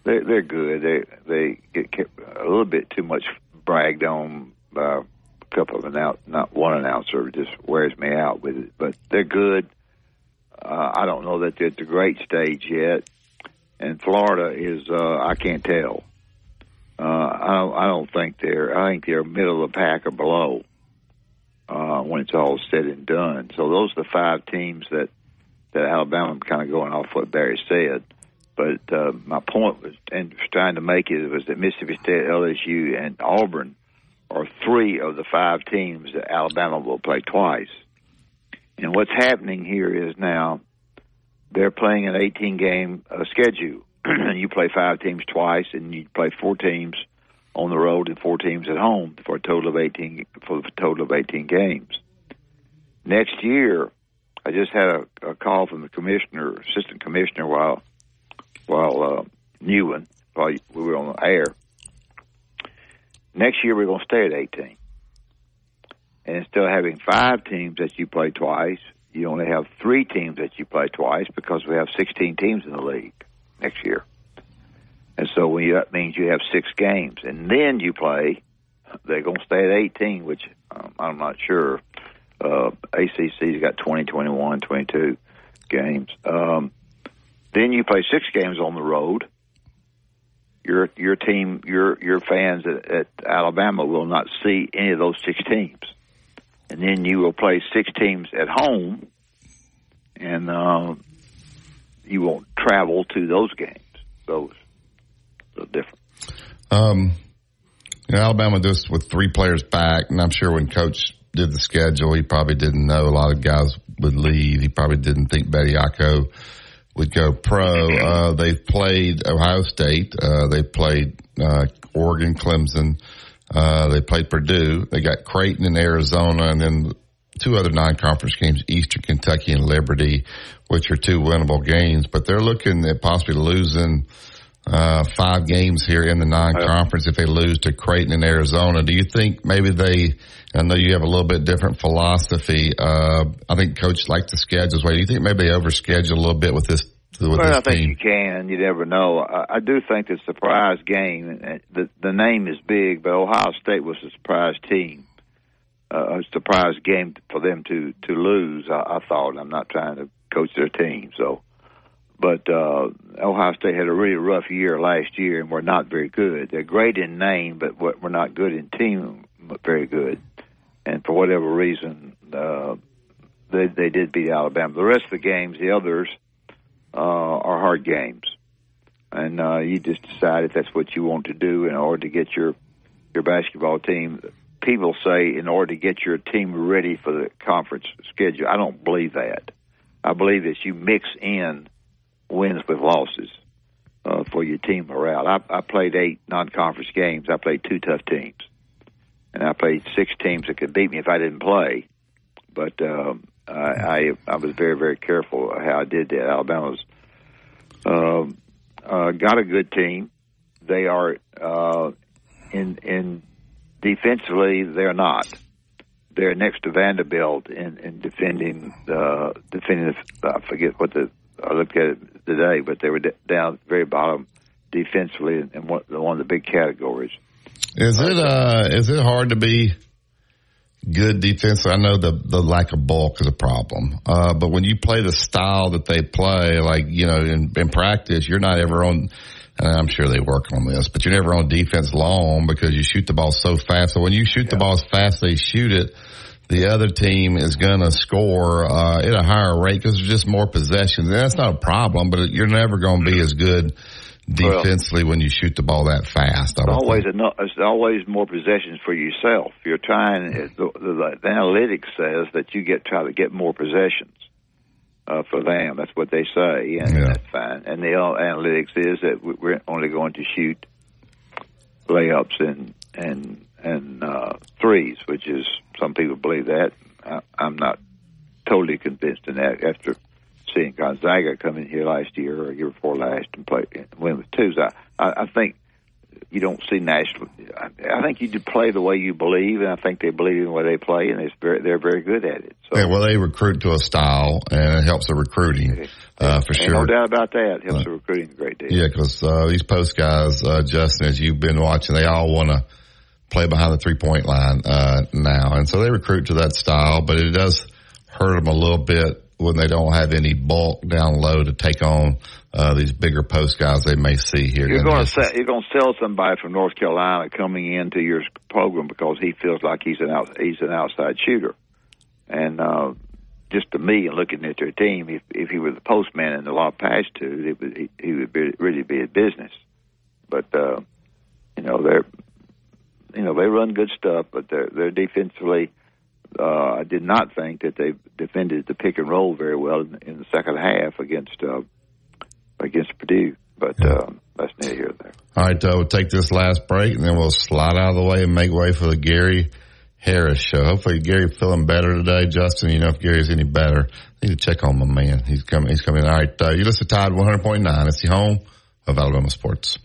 They're they're good. They they get kept a little bit too much bragged on by a couple of announce not one announcer just wears me out with it, but they're good. Uh, I don't know that they're at the great stage yet and Florida is uh, I can't tell. Uh, I don't I don't think they're I think they're middle of the pack or below uh, when it's all said and done. So those are the five teams that that Alabama kind of going off what Barry said. But uh, my point was and trying to make it was that Mississippi State, LSU, and Auburn are three of the five teams that Alabama will play twice. And what's happening here is now they're playing an 18 game uh, schedule, and you play five teams twice, and you play four teams on the road and four teams at home for a total of 18 for a total of 18 games. Next year, I just had a, a call from the commissioner, assistant commissioner, while while uh, Newen, while we were on the air. Next year, we're going to stay at 18, and instead of having five teams that you play twice, you only have three teams that you play twice because we have 16 teams in the league next year. And so when you, that means you have six games, and then you play. They're going to stay at 18, which um, I'm not sure. Uh, ACC's got 20, 21, 22 games. Um, then you play six games on the road. Your your team, your your fans at, at Alabama will not see any of those six teams and then you will play six teams at home, and uh, you won't travel to those games. Those are different. Um, you know, Alabama just with three players back, and I'm sure when Coach did the schedule, he probably didn't know a lot of guys would leave. He probably didn't think Bediako would go pro. Uh, they've played Ohio State. Uh, they've played uh, Oregon, Clemson. Uh, they played Purdue. They got Creighton in Arizona, and then two other non-conference games: Eastern Kentucky and Liberty, which are two winnable games. But they're looking at possibly losing uh, five games here in the non-conference if they lose to Creighton and Arizona. Do you think maybe they? I know you have a little bit different philosophy. Uh, I think coach likes the schedules way. Do you think maybe they overschedule a little bit with this? Well, I think team? you can. You never know. I, I do think the surprise game. The the name is big, but Ohio State was a surprise team. Uh, a surprise game for them to to lose. I, I thought. I'm not trying to coach their team, so. But uh, Ohio State had a really rough year last year, and we're not very good. They're great in name, but we're we're not good in team. But very good, and for whatever reason, uh, they they did beat Alabama. The rest of the games, the others, uh, are hard games, and uh, you just decide if that's what you want to do in order to get your your basketball team. People say in order to get your team ready for the conference schedule. I don't believe that. I believe that you mix in wins with losses uh, for your team morale. I, I played eight non-conference games. I played two tough teams, and I played six teams that could beat me if I didn't play. But um, I, I I was very very careful how I did that. Alabama's um, uh, got a good team. They are uh, in in defensively they're not. They're next to Vanderbilt in, in defending the defending. The, I forget what the I looked at it today, but they were down very bottom defensively in, in one, one of the big categories. Is it uh is it hard to be good defense? I know the the lack of bulk is a problem, uh, but when you play the style that they play, like you know in, in practice, you're not ever on. And I'm sure they work on this, but you're never on defense long because you shoot the ball so fast. So when you shoot yeah. the ball as fast they shoot it, the other team is going to score uh, at a higher rate because there's just more possessions. And that's not a problem, but you're never going to be as good defensively well, when you shoot the ball that fast. It's always enough, it's always more possessions for yourself. You're trying. The, the, the analytics says that you get try to get more possessions uh, for them. That's what they say, and yeah. that's fine. And the analytics is that we're only going to shoot layups and and and uh, threes, which is some people believe that. I, I'm not totally convinced in that after seeing Gonzaga come in here last year or year before last and play and win with twos. I, I, I think you don't see national. I, I think you do play the way you believe, and I think they believe in the way they play, and it's very, they're very good at it. So, yeah, well, they recruit to a style, and it helps the recruiting uh, for sure. No doubt about that. It helps uh, the recruiting a great deal. Yeah, because uh, these post guys, uh, Justin, as you've been watching, they all want to play behind the three point line uh, now, and so they recruit to that style. But it does hurt them a little bit when they don't have any bulk down low to take on uh, these bigger post guys they may see here. You're going to sell, you're going to sell somebody from North Carolina coming into your program because he feels like he's an out, he's an outside shooter, and uh, just to me and looking at their team, if if he were the postman in the law pass to, it would he, he would be, really be a business. But uh, you know they're you know they run good stuff, but they're they're defensively uh, I did not think that they defended the pick and roll very well in, in the second half against uh, against Purdue. But uh, that's neither here nor there. All right, uh, we'll take this last break and then we'll slide out of the way and make way for the Gary Harris show. Hopefully, Gary feeling better today. Justin, you know if Gary's any better, I need to check on my man. He's coming. He's coming. All right, uh, you listen to Tide 100.9. It's the home of Alabama sports.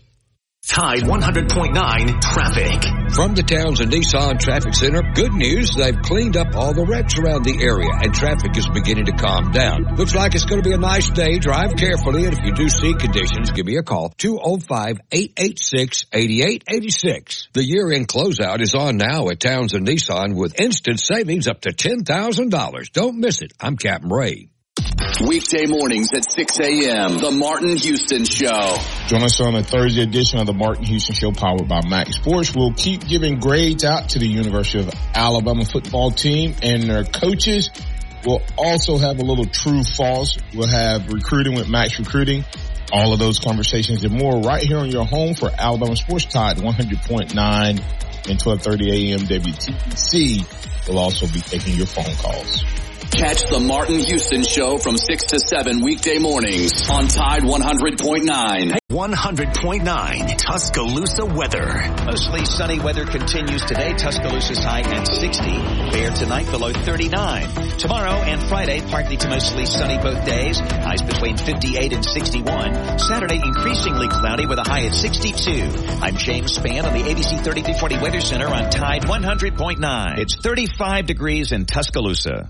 Tide 100.9 traffic. From the Towns Townsend Nissan Traffic Center, good news, they've cleaned up all the wrecks around the area and traffic is beginning to calm down. Looks like it's going to be a nice day. Drive carefully and if you do see conditions, give me a call. 205-886-8886. The year-end closeout is on now at Towns Townsend Nissan with instant savings up to $10,000. Don't miss it. I'm Captain Ray. Weekday mornings at 6 a.m. The Martin Houston Show. Join us on a Thursday edition of the Martin Houston Show powered by Max Sports. We'll keep giving grades out to the University of Alabama football team and their coaches. We'll also have a little true false. We'll have recruiting with Max Recruiting. All of those conversations and more right here on your home for Alabama Sports Tide 100.9 and 1230 AM WTBC. We'll also be taking your phone calls. Catch the Martin Houston Show from 6 to 7 weekday mornings on Tide 100.9. 100.9 Tuscaloosa weather. Mostly sunny weather continues today. Tuscaloosa's high at 60. There tonight below 39. Tomorrow and Friday partly to mostly sunny both days. Highs between 58 and 61. Saturday increasingly cloudy with a high at 62. I'm James Spann on the ABC 3340 Weather Center on Tide 100.9. It's 35 degrees in Tuscaloosa.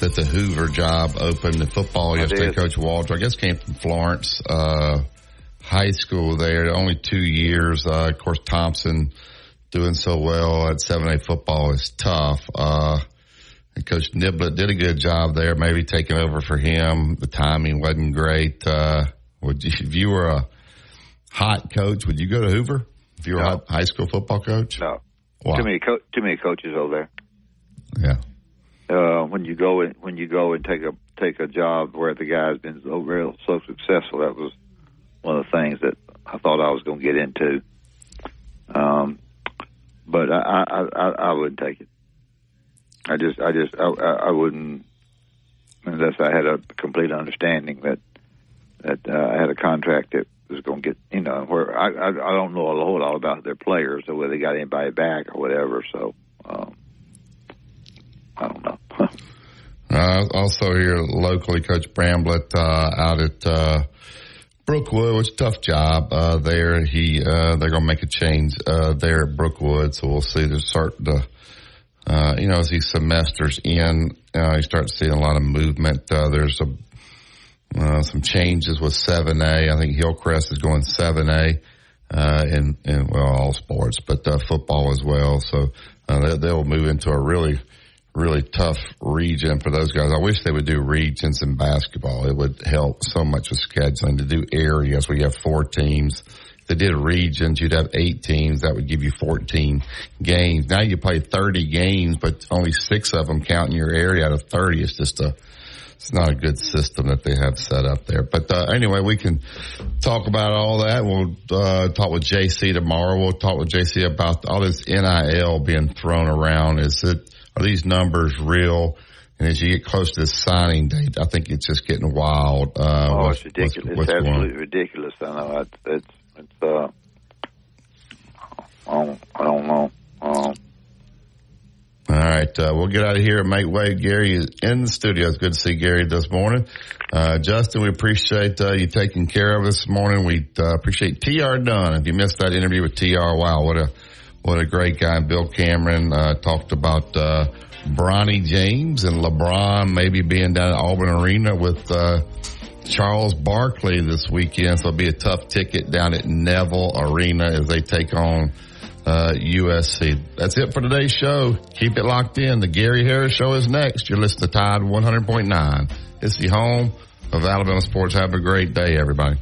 that the Hoover job opened in football yesterday. Coach Walter, I guess, came from Florence uh, High School there. Only two years. Uh, of course, Thompson doing so well at 7A football is tough. Uh, and Coach Niblett did a good job there, maybe taking over for him. The timing wasn't great. Uh, would you, if you were a hot coach, would you go to Hoover? If you were No. a high school football coach? No. Why? Too many co- too many coaches over there. Yeah. Uh, when you go and when you go and take a take a job where the guy's been so real so successful, that was one of the things that I thought I was going to get into. Um, but I, I I I wouldn't take it. I just I just I I wouldn't unless I had a complete understanding that that uh, I had a contract that was going to get you know where I, I I don't know a whole lot about their players or whether they got anybody back or whatever. So um, I don't know. Uh, also here locally, Coach Bramblett uh, out at uh, Brookwood, a tough job uh, there. He uh, they're going to make a change uh, there at Brookwood, so we'll see. They're starting to, you know, as these semesters in, you start seeing a lot of movement. There's a some changes with 7A. I think Hillcrest is going 7A uh, in, in well all sports, but uh, football as well. So uh, they, they'll move into a really really tough region for those guys. I wish they would do regions in basketball. It would help so much with scheduling to do areas where you have four teams. If they did regions, you'd have eight teams. That would give you 14 games. Now you play 30 games, but only six of them count in your area out of 30. It's just a, it's not a good system that they have set up there. But uh, anyway, we can talk about all that. We'll uh, talk with JC tomorrow. We'll talk with JC about all this NIL being thrown around. Is it are these numbers real? And as you get close to the signing date, I think it's just getting wild. Uh, oh, it's ridiculous! what's- what's it's going absolutely ridiculous. I know it's it's it's uh, I don't I don't know. Um, All right, uh, we'll get out of here and make way. Gary is in the studio. It's good to see Gary this morning. Uh, Justin, we appreciate uh, you taking care of us this morning. We uh, appreciate TR Dunn. If you missed that interview with TR, wow, what a what a great guy. Bill Cameron uh, talked about uh, Bronny James and LeBron maybe being down at Auburn Arena with uh, Charles Barkley this weekend. So it'll be a tough ticket down at Neville Arena as they take on uh, USC. That's it for today's show. Keep it locked in. The Gary Harris Show is next. You're listening to Tide 100.9. It's the home of Alabama sports. Have a great day, everybody.